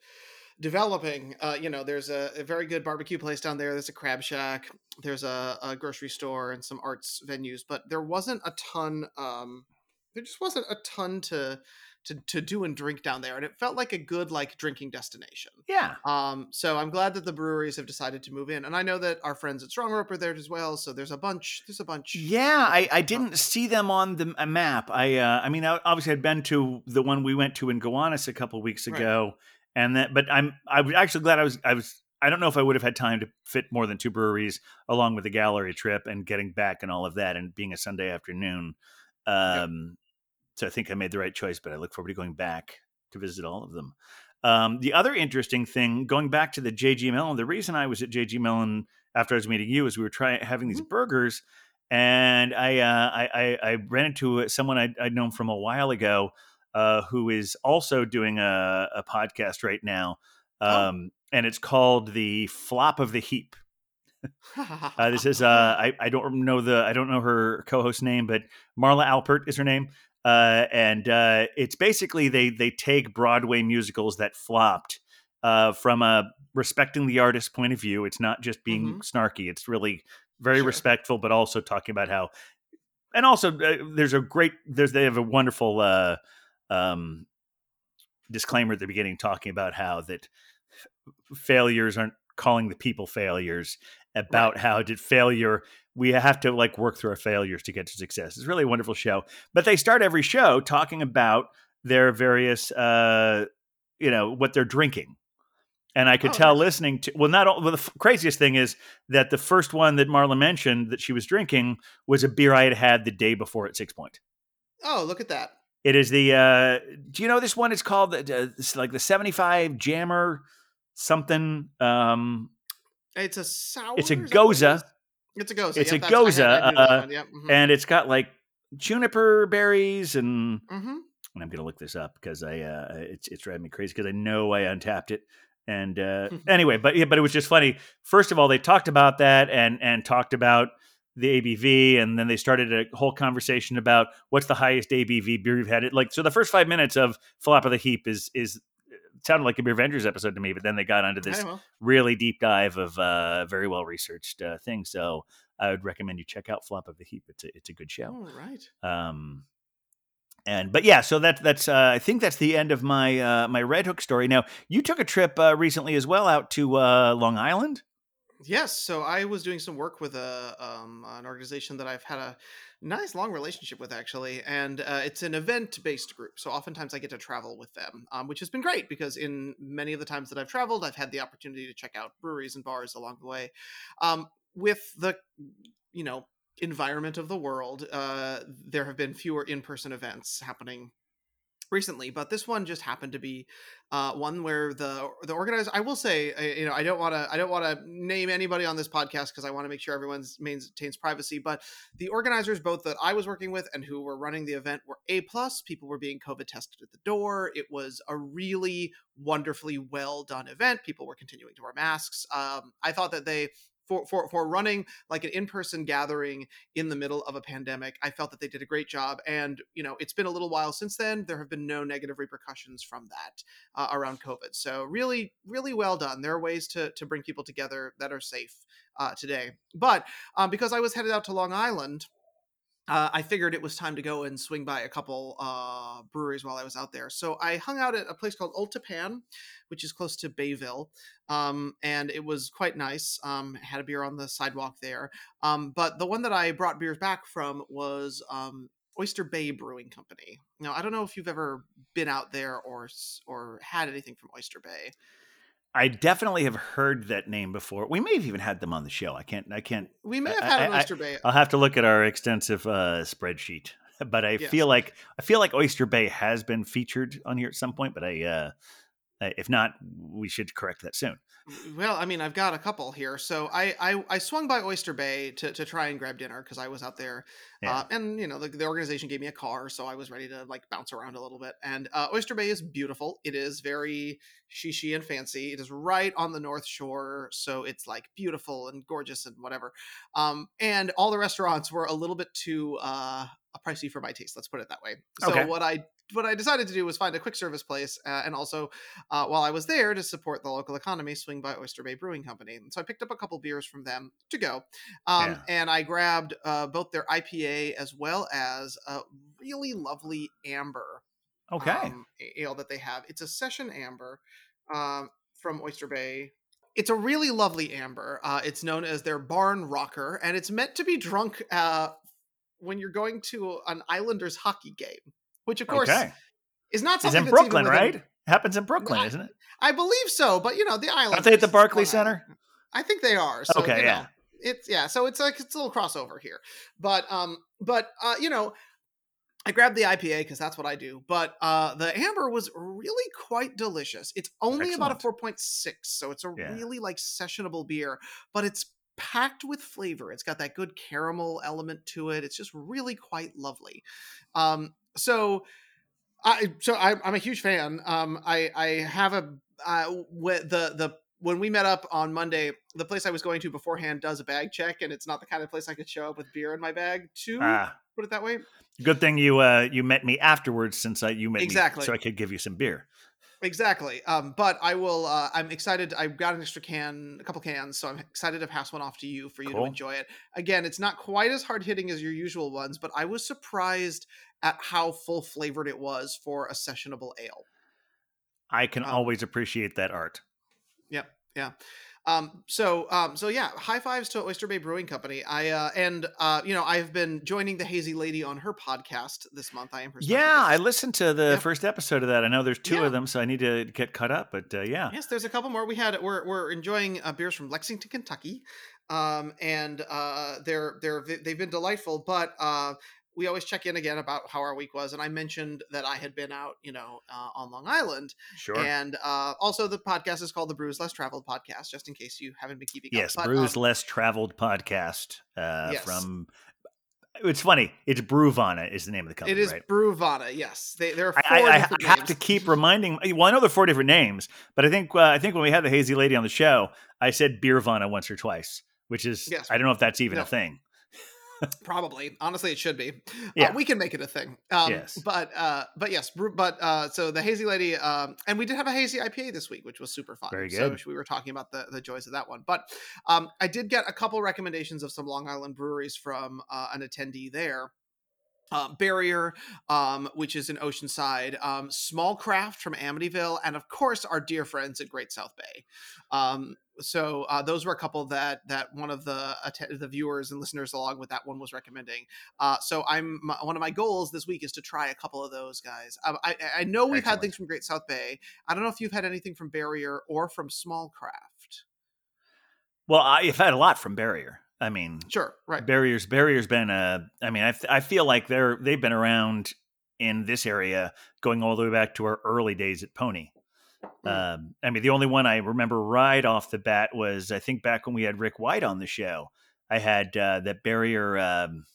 developing. Uh, you know, there's a, a very good barbecue place down there. There's a crab shack. There's a, a grocery store and some arts venues, but there wasn't a ton. Um, there just wasn't a ton to to to do and drink down there, and it felt like a good like drinking destination. Yeah. Um, so I'm glad that the breweries have decided to move in, and I know that our friends at Strong Rope are there as well. So there's a bunch. There's a bunch. Yeah, I. I didn't see them on the a map. I uh, I mean, I, obviously I'd been to the one we went to in Gowanus a couple weeks Right. ago, and that. But I'm I was actually glad I was I was. I don't know if I would have had time to fit more than two breweries along with the gallery trip and getting back and all of that, and being a Sunday afternoon. Um, So I think I made the right choice, but I look forward to going back to visit all of them. Um, the other interesting thing, going back to the JG Melon, the reason I was at JG Melon after I was meeting you is we were trying having these burgers, and I uh, I, I I ran into someone I'd, I'd known from a while ago uh, who is also doing a, a podcast right now, Oh. um, and it's called the Flop of the Heap. Uh, this is uh, I I don't know the I don't know her co-host name, but Marla Alpert is her name. Uh, and uh, it's basically they they take Broadway musicals that flopped uh, from a respecting the artist point of view. It's not just being snarky. It's really very Sure. respectful, but also talking about how. And also, uh, there's a great there's they have a wonderful uh, um, disclaimer at the beginning talking about how that failures aren't calling the people failures about how did failure we have to like work through our failures to get to success. It's really a wonderful show. But they start every show talking about their various uh you know what they're drinking. And i could Oh, tell nice. listening to well not all well, the f- craziest thing is that the first one that marla mentioned that she was drinking was a beer i had had the day before at six point. Oh, look at that. it is the uh do you know this one? It's called the, uh, it's like the 75 jammer something um It's a sour. It's a is that what it Gose. It's a gose. It's yep, a that's- I had- Gose, uh, yep, mhm, and it's got like juniper berries and mhm. and I'm gonna look this up because I uh, it's it's driving me crazy because I know I Untappd it. And uh, anyway, but yeah, but it was just funny. First of all, they talked about that and and talked about the ABV, and then they started a whole conversation about what's the highest ABV beer you've had. It like so the first five minutes of Flop of the Heap is is sounded like a Beervengers episode to me, but then they got onto this really deep dive of uh, very well researched uh, thing. So I would recommend you check out Flop of the Heap. It's a, it's a good show. all right. Um, and but yeah, so that that's uh, I think that's the end of my uh, my Red Hook story. Now you took a trip uh, recently as well out to uh, Long Island. Yes, so I was doing some work with a um, an organization that I've had a nice long relationship with actually, and uh, it's an event based group. So oftentimes I get to travel with them, um, which has been great because in many of the times that I've traveled, I've had the opportunity to check out breweries and bars along the way. Um, with the you know environment of the world, uh, there have been fewer in person events happening recently but this one just happened to be uh, one where the the organizer i will say uh, you know i don't want to i don't want to name anybody on this podcast because i want to make sure everyone's maintains privacy but the organizers both that i was working with and who were running the event were a plus people were being covid tested at the door it was a really wonderfully well done event people were continuing to wear masks um, i thought that they for for for running like an in-person gathering in the middle of a pandemic i felt that they did a great job and you know it's been a little while since then there have been no negative repercussions from that uh, around covid. So really really well done. There are ways to to bring people together that are safe uh, today. But um, because i was headed out to long island uh, I figured it was time to go and swing by a couple uh, breweries while I was out there. So I hung out at a place called Old Tapan, which is close to Bayville, um, and it was quite nice. Um, had a beer on the sidewalk there, um, but the one that I brought beers back from was um, Oyster Bay Brewing Company. Now I don't know if you've ever been out there or or had anything from Oyster Bay. I definitely have heard that name before. We may have even had them on the show. I can't. I can't. We may have I- had an I- I- Oyster Bay. I'll have to look at our extensive uh, spreadsheet. But I Yes. feel like I feel like Oyster Bay has been featured on here at some point. But I, uh, I- if not, we should correct that soon. Well, I mean, I've got a couple here. So I I, I swung by Oyster Bay to, to try and grab dinner because I was out there, Yeah. uh, and you know the, the organization gave me a car, so I was ready to like bounce around a little bit. And uh, Oyster Bay is beautiful. It is very shishi and fancy. It is right on the North Shore, so it's like beautiful and gorgeous and whatever. Um, and all the restaurants were a little bit too uh pricey for my taste. Let's put it that way. So Okay. what I what I decided to do was find a quick service place, uh, and also uh, while I was there to support the local economy, swing by Oyster Bay Brewing Company. And so I picked up a couple beers from them to go. Um, Yeah. And I grabbed uh, both their IPA as well as a really lovely amber Okay. um, ale that they have. It's a session amber um, from Oyster Bay. It's a really lovely amber. Uh, it's known as their barn rocker, and it's meant to be drunk uh, when you're going to an Islanders hockey game, which of course okay. is not It's something in Brooklyn, right? Happens in Brooklyn, isn't it? I believe so, but you know the island. Aren't they at the Barclays Center? I think they are. So, Okay, you know, yeah. It's yeah. So it's like it's a little crossover here, but um, but uh, you know, I grabbed the IPA because that's what I do. But uh, the amber was really quite delicious. It's only about a four point six, so it's a Yeah. really like sessionable beer, but it's packed with flavor. It's got that good caramel element to it. It's just really quite lovely. Um, so I so I, I'm a huge fan. Um, I I have a uh, wh- the the when we met up on Monday, the place I was going to beforehand does a bag check, and it's not the kind of place I could show up with beer in my bag to Ah, put it that way. good thing you uh you met me afterwards, since I you met Exactly. me, so I could give you some beer. Exactly. Um, but I will. Uh, I'm excited. I've got an extra can, a couple cans, so I'm excited to pass one off to you for you Cool. to enjoy it. Again, it's not quite as hard hitting as your usual ones, but I was surprised at how full flavored it was for a sessionable ale. I can Um, always appreciate that art. Yeah, yeah. Um, so, um, so yeah, high fives to Oyster Bay Brewing Company. I, uh, and, uh, you know, I've been joining the Hazy Lady on her podcast this month. I am her Yeah, I listened to the Yeah. first episode of that. I know there's two Yeah. of them, so I need to get caught up. But uh, yeah, Yes, there's a couple more. We had, we're, we're enjoying uh, beers from Lexington, Kentucky. Um, and, uh, they're, they're, they've been delightful, but, uh, we always check in again about how our week was. And I mentioned that I had been out, you know, uh, on Long Island. sure. And, uh, also the podcast is called the Brews Less Traveled podcast, just in case you haven't been keeping yes, up. But, Brews um, Less Traveled podcast uh, Yes. from. It's funny. It's Brewvana is the name of the company. It is right? Brewvana. Yes, they, there are four I, I, I have names. to keep reminding. Well, I know there are four different names, but I think uh, I think when we had the hazy lady on the show, I said Beervana once or twice, which is Yes. I don't know if that's even No. a thing. Probably, honestly, it should be. Yeah. uh, we can make it a thing. Um, Yes. but uh, but yes, but uh, so the hazy lady, um, and we did have a hazy IPA this week, which was super fun. Very good. So we were talking about the the joys of that one, but um, I did get a couple recommendations of some Long Island breweries from uh, an attendee there. Uh, Barrier, um, which is in Oceanside, um, Small Craft from Amityville, and of course our dear friends at Great South Bay. Um, so uh, those were a couple that that one of the the viewers and listeners along with that one was recommending. Uh, so I'm my, one of my goals this week is to try a couple of those guys. Um, I I know we've had things from Great South Bay. I don't know if you've had anything from Barrier or from Small Craft. Well, I've had a lot from Barrier. I mean, Sure, right. Barriers Barriers been uh I mean I I feel like they're they've been around in this area going all the way back to our early days at Pony. Mm. Um, I mean the only one I remember right off the bat was I think back when we had Rick White on the show. I had uh, that Barrier. Um,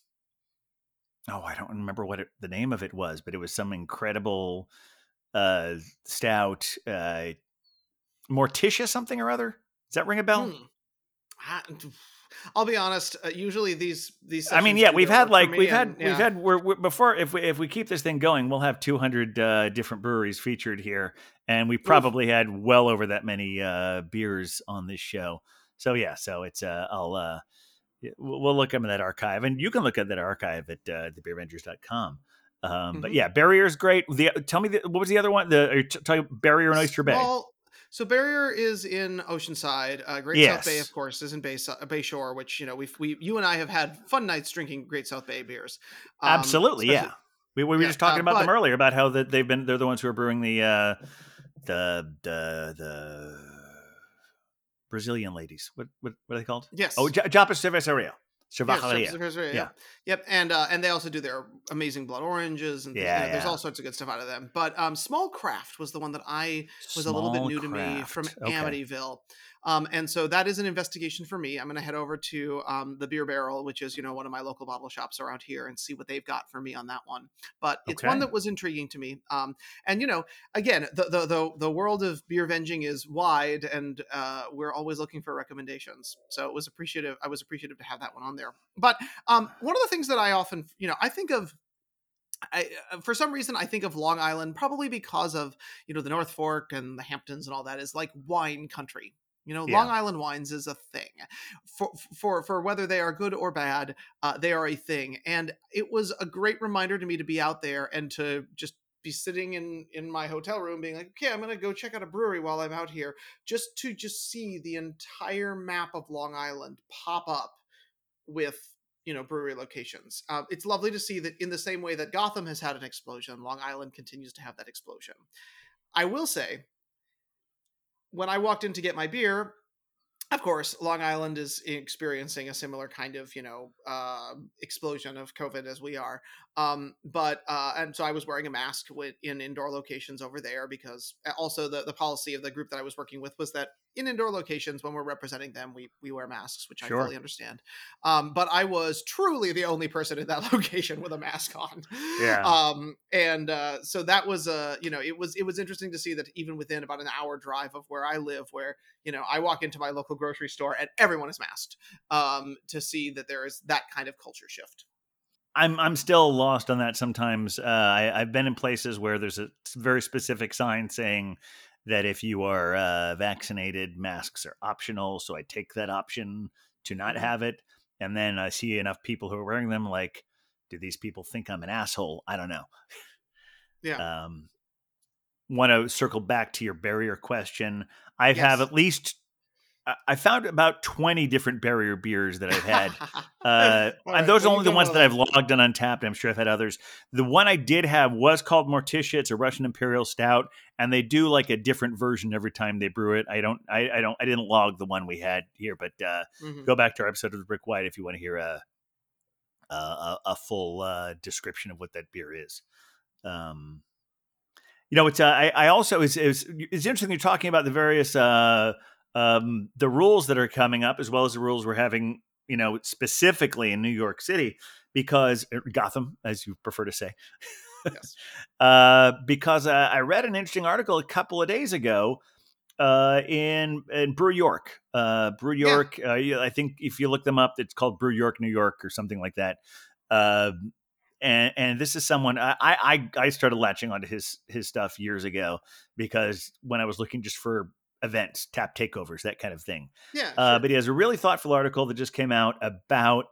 oh, I don't remember what it, the name of it was, but it was some incredible uh, stout, uh, Morticia something or other. Does that ring a bell? Hmm. I- I'll be honest. Uh, usually these these. I mean, yeah, we've had like we've had and- we've had we're, we're before if we if we keep this thing going, we'll have 200 uh, different breweries featured here, and we probably had well over that many uh, beers on this show. So yeah, so it's uh, I'll uh, we'll look into that archive, and you can look at that archive at uh, thebeervengers.com. Um, But Mhm. yeah, Barrier's great. The tell me the, what was the other one? The t- tell Barrier and Oyster Bay. Small- So Barrier is in Oceanside. Uh, Great South Bay, of course, is in Bay, Bay Shore, which you know we've we you and I have had fun nights drinking Great South Bay beers. Um, Absolutely, yeah. We, we were yeah, just talking uh, about them earlier about how that they've been they're the ones who are brewing the uh the the the Brazilian ladies. What what, what are they called? Yes. Oh, J- Japa Cerveceria. Cerveceria. Yeah. yeah. Yep. And uh, and they also do their amazing blood oranges and things, Yeah, you know, there's all sorts of good stuff out of them. But um, Small Craft was the one that I was a little bit Small new to me from. Okay. Amityville. Um, and so that is an investigation for me. I'm going to head over to um, the Beer Barrel, which is you know one of my local bottle shops around here, and see what they've got for me on that one. But it's one that was intriguing to me. Um, and you know, again, the the the, the world of beer venging is wide, and uh, we're always looking for recommendations. So it was appreciative. I was appreciative to have that one on there. But um, one of the things that I often, you know, I think of. I, uh, for some reason, I think of Long Island probably because of you know the North Fork and the Hamptons and all that is like wine country. You know, Yeah. Long Island wines is a thing. For for for whether they are good or bad, uh, they are a thing. And it was a great reminder to me to be out there and to just be sitting in in my hotel room, being like, okay, I'm gonna go check out a brewery while I'm out here, just to just see the entire map of Long Island pop up with you know brewery locations. Uh, it's lovely to see that in the same way that Gotham has had an explosion, Long Island continues to have that explosion. I will say, when I walked in to get my beer, of course, Long Island is experiencing a similar kind of, you know, uh, explosion of COVID as we are. Um, but uh, and so I was wearing a mask in indoor locations over there because uh, also the, the policy of the group that I was working with was that in indoor locations when we're representing them, we we wear masks, which Sure. I fully understand. Um, but I was truly the only person in that location with a mask on. Yeah. Um, and uh, so that was uh, you know, it was it was interesting to see that even within about an hour drive of where I live, where you know I walk into my local grocery store and everyone is masked, um, to see that there is that kind of culture shift. I'm I'm still lost on that sometimes. Uh, I, I've been in places where there's a very specific sign saying that if you are uh, vaccinated, masks are optional. So I take that option to not Mhm. have it, and then I see enough people who are wearing them. Like, do these people think I'm an asshole? I don't know. Yeah. Um, Want to circle back to your barrier question? I have at least. I- found about twenty different barrier beers that I've had. Uh, All and those are only the ones that I've logged on Untappd. I'm sure I've had others. The one I did have was called Morticia. It's a Russian Imperial Stout, and they do like a different version every time they brew it. I don't, I, I don't, I didn't log the one we had here, but uh, Mhm. go back to our episode of the Brick White if you want to hear a a, a, a full uh, description of what that beer is. Um, you know, it's uh, I, I also it's, it's it's interesting you're talking about the various uh, um, the rules that are coming up as well as the rules we're having. You know, specifically in New York City because er, Gotham, as you prefer to say. Yes. uh, because uh, I read an interesting article a couple of days ago uh, in in Brew York. Uh, Brew Yeah. York. Uh, I think if you look them up, it's called Brew York, New York, or something like that. Uh, and and this is someone I, I I started latching onto his his stuff years ago because when I was looking just for events, tap takeovers, that kind of thing. Yeah. Uh, sure. but he has a really thoughtful article that just came out about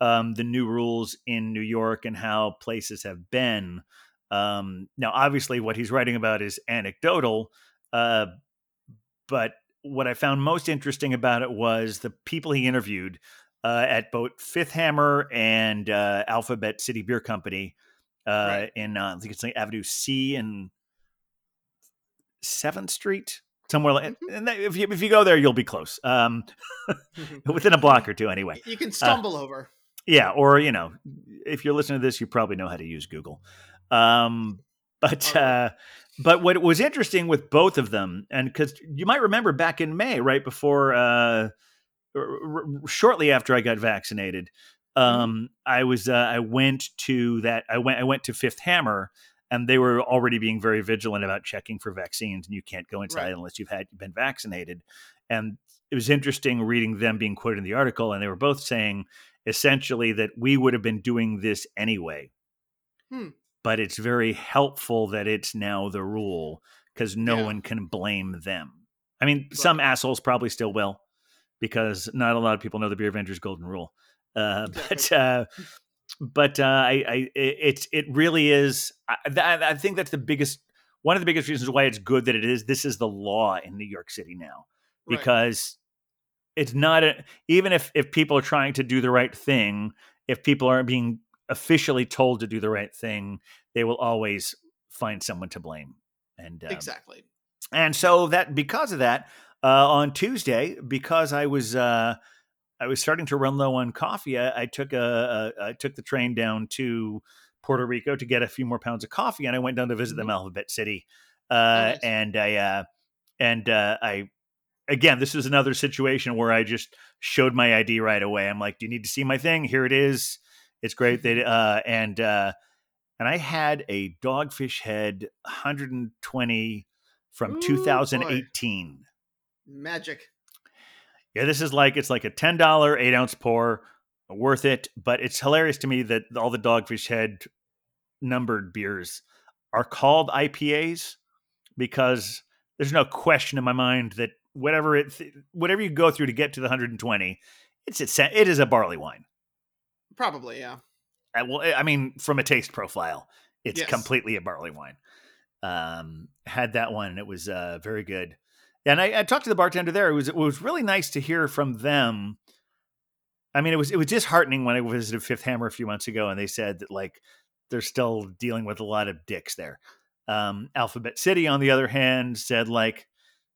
um, the new rules in New York and how places have been. Um, now, obviously, what he's writing about is anecdotal, uh, but what I found most interesting about it was the people he interviewed uh, at both Fifth Hammer and uh, Alphabet City Beer Company uh, Right. in uh, I think it's like Avenue C and Seventh Street, somewhere like. And if you if you go there, you'll be close. Um, within a block or two, anyway. you can stumble over. Yeah, or you know, if you're listening to this, you probably know how to use Google. Um, but uh, but what was interesting with both of them, and because you might remember back in May, right before, uh, r- r- shortly after I got vaccinated, um, I was uh, I went to that I went I went to Fifth Hammer and they were already being very vigilant about checking for vaccines, and you can't go inside Right. unless you've had been vaccinated. And it was interesting reading them being quoted in the article, and they were both saying essentially that we would have been doing this anyway. Hmm. But it's very helpful that it's now the rule because no Yeah. one can blame them. I mean, some assholes probably still will because not a lot of people know the Beervengers Golden Rule. Uh, but uh, but uh, I, I it- it really is. I, I think that's the biggest one of the biggest reasons why it's good that it is. This is the law in New York City now Right. because it's not a, even if if people are trying to do the right thing, if people aren't being officially told to do the right thing, they will always find someone to blame. And um, exactly. and so that because of that, uh, on Tuesday, because I was uh, I was starting to run low on coffee, I, I took a, a I took the train down to Porto Rico to get a few more pounds of coffee, and I went down to visit them Mhm. Alphabet City, uh, nice. and I uh, and uh, I again this is another situation where I just showed my ID right away. I'm like, "Do you need to see my thing? Here it is. It's great." They uh, and uh, and I had a Dogfish Head 120 from Ooh, boy. 2018. Magic. Yeah, this is like it's like a ten dollar eight ounce pour, worth it. But it's hilarious to me that all the Dogfish Head numbered beers are called IPAs because there's no question in my mind that whatever it whatever you go through to get to the 120, it's it's it is a barley wine. Probably, yeah. Uh, well, I mean, from a taste profile, it's Yes. completely a barley wine. Um, had that one, and it was uh, very good. And I, I talked to the bartender there. It was it was really nice to hear from them. I mean, it was it was disheartening when I visited Fifth Hammer a few months ago, and they said that like they're still dealing with a lot of dicks there. Um, Alphabet City, on the other hand, said like,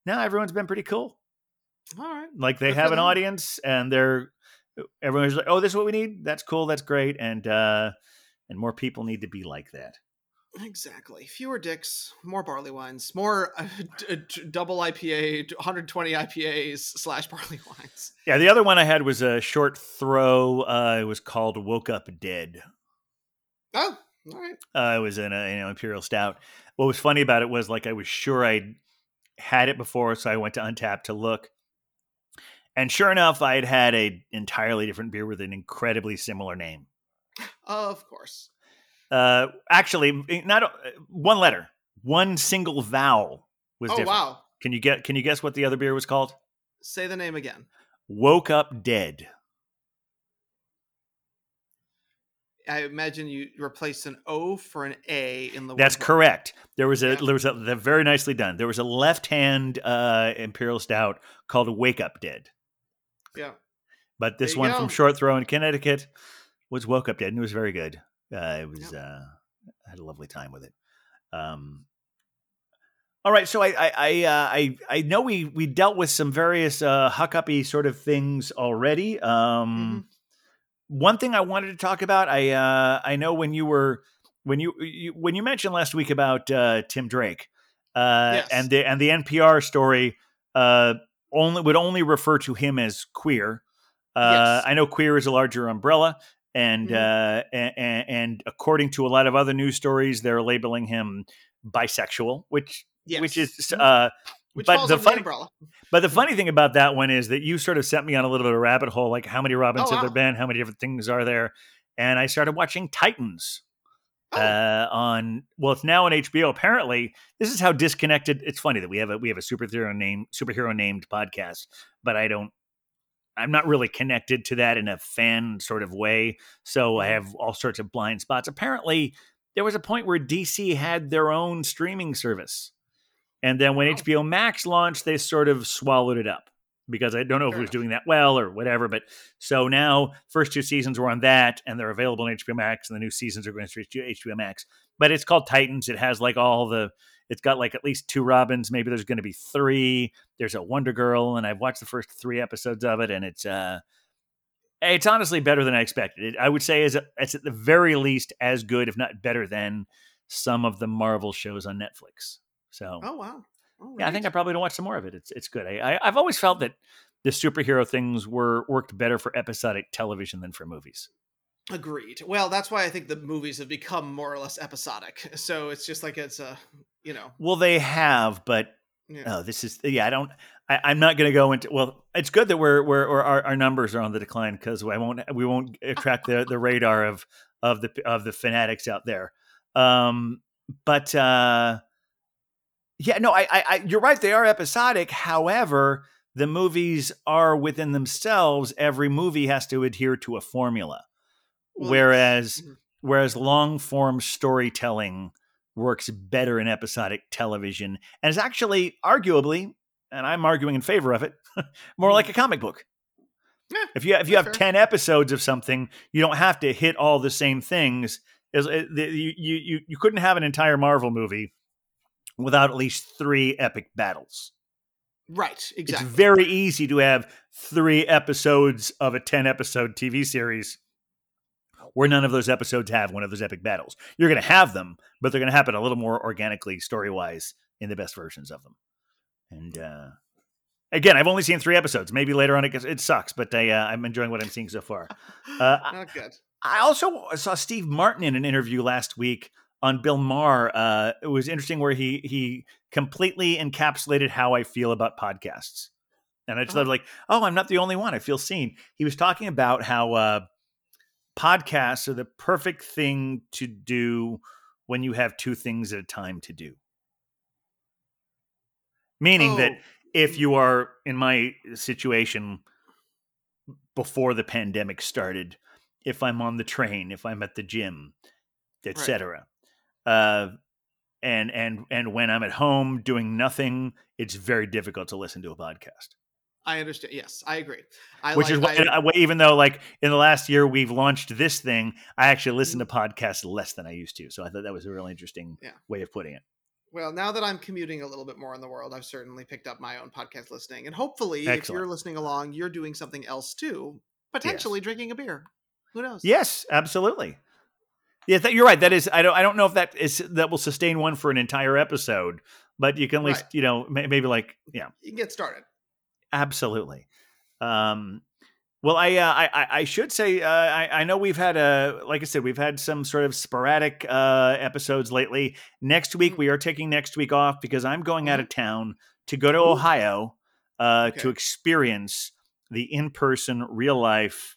"No, everyone's been pretty cool. All right. Like they Good have an them. audience, and they're everyone's like, oh, this is what we need. That's cool. That's great. And uh, and more people need to be like that. Exactly. Fewer dicks, more barley wines, more uh, d- d- double IPA, 120 IPAs slash barley wines. Yeah, the other one I had was a short throw. Uh, it was called "Woke Up Dead." Oh, all right. Uh, it was in a you know imperial stout. What was funny about it was like I was sure I had it before, so I went to Untappd to look, and sure enough, I had had a entirely different beer with an incredibly similar name. Of course. Uh, actually, not a- one letter, one single vowel was Oh, different. wow. Can you get? Can you guess what the other beer was called? Say the name again. Woke Up Dead. I imagine you replaced an O for an A in the That's correct. There was a Yeah. there was a very nicely done. There was a left hand uh, imperial stout called Wake Up Dead, Yeah. but this There one from. Short Throw in Connecticut was Woke Up Dead, and it was very good. Uh, it was uh, I had a lovely time with it. Um, all right, so I I I, uh, I I know we we dealt with some various uh, huck-uppy sort of things already. Um, One thing I wanted to talk about, I uh, I know when you were when you, you when you mentioned last week about uh, Tim Drake uh, Yes. and the and the NPR story uh, only would only refer to him as queer. Uh, Yes. I know queer is a larger umbrella, and Mhm. uh, and, and according to a lot of other news stories, they're labeling him bisexual, which Yes. which is Mhm. uh, Which but the funny- umbrella. but the funny thing about that one is that you sort of sent me on a little bit of a rabbit hole, like how many Robins Oh, have there been, how many different things are there, and I started watching Titans Oh, uh, on. Well, it's now on HBO. Apparently, this is how disconnected. It's funny that we have a we have a superhero name superhero named podcast, but I don't. I'm not really connected to that in a fan sort of way, so I have all sorts of blind spots. Apparently, there was a point where DC had their own streaming service. And then when oh. Wow. HBO Max launched, they sort of swallowed it up because I don't know if it was doing that well or whatever. But so now, first two seasons were on that, and they're available on HBO Max, and the new seasons are going straight to HBO Max. But it's called Titans. It has like all the, it's got like at least two Robins. Maybe there's going to be three. There's a Wonder Girl, and I've watched the first three episodes of it, and it's uh, it's honestly better than I expected. It, I would say is it's at the very least as good, if not better than some of the Marvel shows on Netflix. So oh wow. All yeah, I think I probably don't watch some more of it. It's it's good. I, I I've always felt that the superhero things were worked better for episodic television than for movies. Agreed. Well, that's why I think the movies have become more or less episodic. So it's just like it's a, you know, Well, they have, but yeah. oh, this is yeah. I don't. I, I'm not going to go into. Well, it's good that we're we're or our, our numbers are on the decline because I won't we won't attract the the radar of of the of the fanatics out there. Um, but uh, yeah, no, I, I, I you're right. They are episodic. However, the movies are within themselves. Every movie has to adhere to a formula, Well, whereas Mhm. whereas long form storytelling works better in episodic television and is actually arguably and i'm arguing in favor of it more like a comic book Yeah, if you if you have fair. 10 episodes of something you don't have to hit all the same things Is- uh, you, you you you couldn't have an entire marvel movie without at least three epic battles right, exactly. it's very easy to have three episodes of a 10 episode TV series where none of those episodes have one of those epic battles. You're going to have them, but they're going to happen a little more organically, story wise, in the best versions of them. And uh, again, I've only seen three episodes. Maybe later on it gets, it sucks, but I, uh, I'm enjoying what I'm seeing so far. Uh, Not good. I also saw Steve Martin in an interview last week on Bill Maher. Uh, it was interesting where he he completely encapsulated how I feel about podcasts, and I just thought like, oh, I'm not the only one. I feel seen. He was talking about how uh, podcasts are the perfect thing to do when you have two things at a time to do. Meaning that Oh, if you are in my situation before the pandemic started if i'm on the train if i'm at the gym Right. etc uh and and and when i'm at home doing nothing it's very difficult to listen to a podcast I understand. Yes, I agree. I which like, is why I, I- uh, even though like in the last year we've launched this thing i actually listen to podcasts less than i used to so i thought that was a really interesting Yeah. way of putting it well, now that I'm commuting a little bit more in the world, I've certainly picked up my own podcast listening, and hopefully, if you're listening along, you're doing something else too. Potentially drinking a beer. Who knows? Yes, absolutely. Yeah, that, you're right. That is, I don't, I don't know if that is that will sustain one for an entire episode, but you can at least, Right. you know, may, maybe like, yeah, You can get started. Absolutely. Um, well, I, uh, I, I- should say, uh, I, I know we've had a, like I said, we've had some sort of sporadic uh, episodes lately. Next week, Mhm. we are taking next week off because I'm going out Mhm. of town to go to. Ohio uh, to experience the in-person, real-life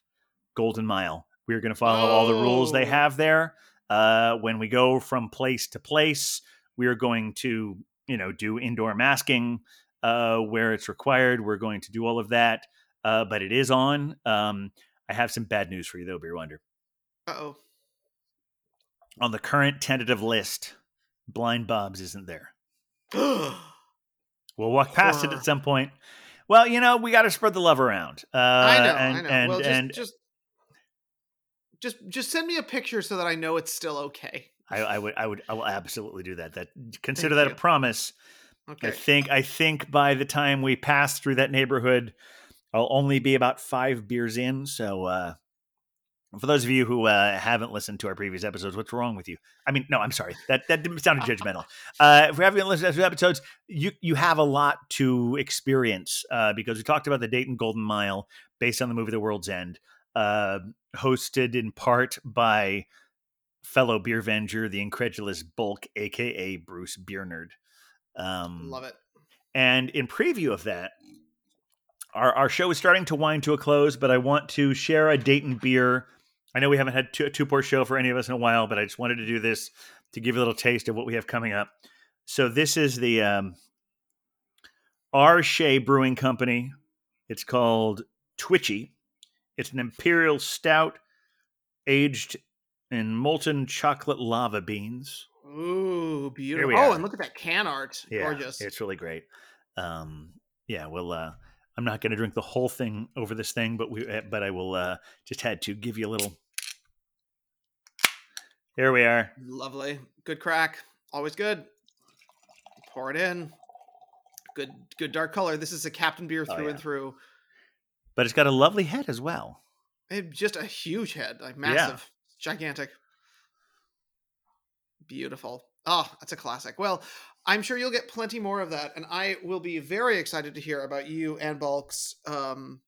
Golden Mile. We are going to follow all the rules they Oh. have there. Uh, when we go from place to place, we are going to, you know, do indoor masking uh, where it's required. We're going to do all of that. Uh, but it is on. Um, I have some bad news for you, though, Beer Wonder. Uh oh. On the current tentative list, Blind Bob's isn't there. We'll walk past it at some point. Well, you know, we got to spread the love around. Uh, I know. and, I know. And, well, just, and just, just, just send me a picture so that I know it's still okay. I, I would, I would, I will absolutely do that. That consider Thank that you. a promise. Okay. I think, I think by the time we pass through that neighborhood, I'll only be about five beers in. So, uh, for those of you who uh, haven't listened to our previous episodes, what's wrong with you? I mean, no, I'm sorry. That that didn't sound judgmental. Uh, if we haven't listened to episodes, you you have a lot to experience uh, because we talked about the Dayton Golden Mile based on the movie The World's End, uh, hosted in part by fellow beer venger, the incredulous Bulk, aka Bruce Beer Nerd. Um, Love it. and in preview of that, our, our show is starting to wind to a close, but I want to share a Dayton beer. I know we haven't had two, a two pour show for any of us in a while, but I just wanted to do this to give you a little taste of what we have coming up. So this is the um, R. Shea Brewing Company. It's called Twitchy. It's an imperial stout aged in molten chocolate lava beans. Ooh, beautiful. Oh, and look at that can art. Yeah, Gorgeous. It's really great. Um, yeah, well, uh, I'm not going to drink the whole thing over this thing, but we, uh, but I will uh, just had to give you a little. Here we are. Lovely. Good crack. Always good. Pour it in. Good good dark color. This is a Captain beer Oh, through yeah. and through. But it's got a lovely head as well. It, just a huge head, like massive, gigantic. Beautiful. Oh, that's a classic. Well, I'm sure you'll get plenty more of that, and I will be very excited to hear about you and Bulk's um,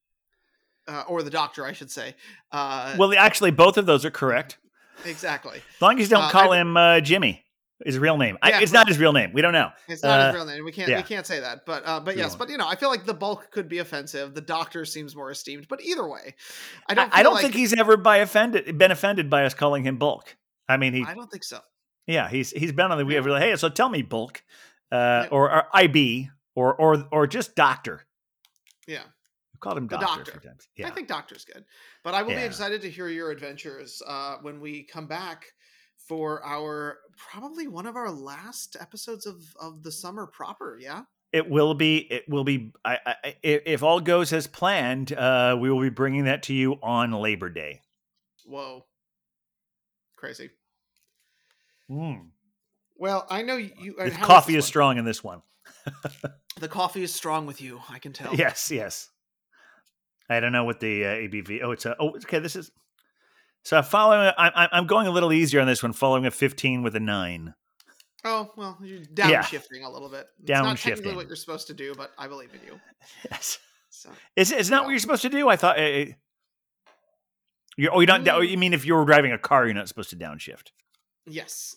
uh, or the Doctor, I should say. Uh, Well, actually, both of those are correct. exactly. As long as you don't Uh, call I- him uh, Jimmy, his real name. I, Yeah, it's not his real name. We don't know. It's not Uh, his real name. We can't yeah. we can't say that. But uh, but yes, but you know, I feel like the bulk could be offensive. The Doctor seems more esteemed. But either way, I I don't. I feel don't like- think he's ever by offended been offended by us calling him Bulk. I mean, he I don't think so. Yeah, he's he's been on the we Yeah. have like, hey, so tell me Bulk, uh, Yeah. or, or IB, or or or just Doctor. Yeah. We called him Doctor, Doctor. few times. Yeah, I think Doctor's good. But I will be excited to hear your adventures uh, when we come back for our probably one of our last episodes of of the summer proper. Yeah. it will be. It will be. I, I, if all goes as planned, uh, we will be bringing that to you on Labor Day. Whoa. Crazy. Mm. Well, I know you. The coffee is strong in this one. The coffee is strong with you. I can tell. Yes, yes. I don't know what the uh, ABV. Oh, it's a. Oh, okay. This is. So I'm following. I'm I'm- I'm going a little easier on this one, following a 15 with a nine. Oh well, you're Yeah. downshifting a little bit. It's not technically Downshifting. what you're supposed to do, but I believe in you. Yes. So Is it's not what you're supposed to do? I thought. Uh, you're, oh, you're not. Mm. You mean if you were driving a car, you're not supposed to downshift. Yes,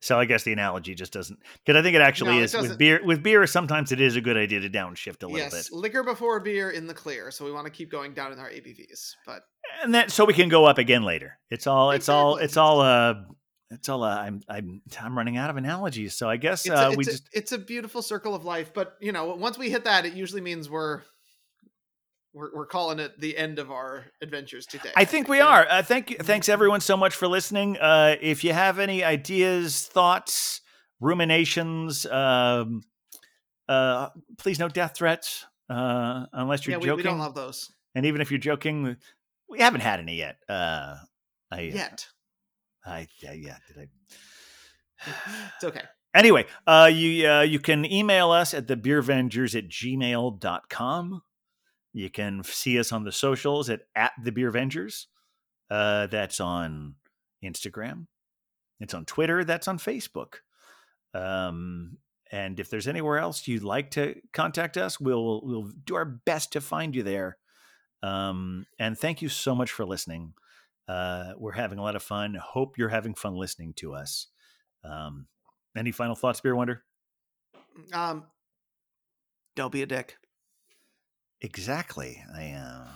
So I guess the analogy just doesn't. Because I think it actually No, it is with beer. With beer, sometimes it is a good idea to downshift a little yes, bit, liquor before beer in the clear. So we want to keep going down in our ABVs, but and then so we can go up again later. It's all. It's all. It's all. Uh, it's all. Uh, I'm. I'm. I'm running out of analogies. So I guess it's, uh, a, we a, just. it's a beautiful circle of life. But you know, once we hit that, it usually means we're we're, we're calling it the end of our adventures today. I think we are. Uh, thank you. Thanks everyone so much for listening. Uh, if you have any ideas, thoughts, ruminations, um, uh, please no death threats. Uh, unless you're Yeah, we, joking, we don't love those and even if you're joking, we haven't had any yet. Uh, I, yet. I, yeah, yeah. Did I? It's okay. Anyway, uh, you uh, you can email us at thebeervengers at gmail.com. You can see us on the socials at, at the Beervengers. Uh, that's on Instagram. It's on Twitter. That's on Facebook. Um, and if there's anywhere else you'd like to contact us, we'll we'll do our best to find you there. Um, and thank you so much for listening. Uh, we're having a lot of fun. Hope you're having fun listening to us. Um, any final thoughts, Beer Wonder? Um, don't be a dick. Exactly. I uh,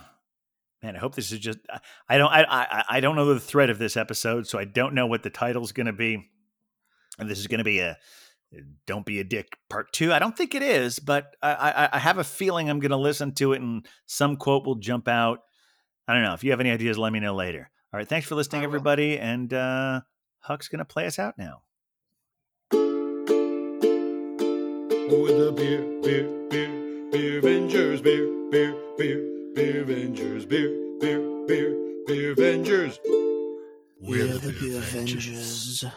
man, I hope this is just. I- I don't. I, I I don't know the thread of this episode, so I don't know what the title's going to be. And this is going to be a "Don't Be a Dick" part two. I don't think it is, but I I, I have a feeling I'm going to listen to it, and some quote will jump out. I don't know. If you have any ideas, let me know later. All right. Thanks for listening, everybody. And uh, Huck's going to play us out now. With the beer, beer, beer, Beervengers, beer, beer, beer, Beervengers, beer, beer, beer, Beervengers. We're the Beervengers.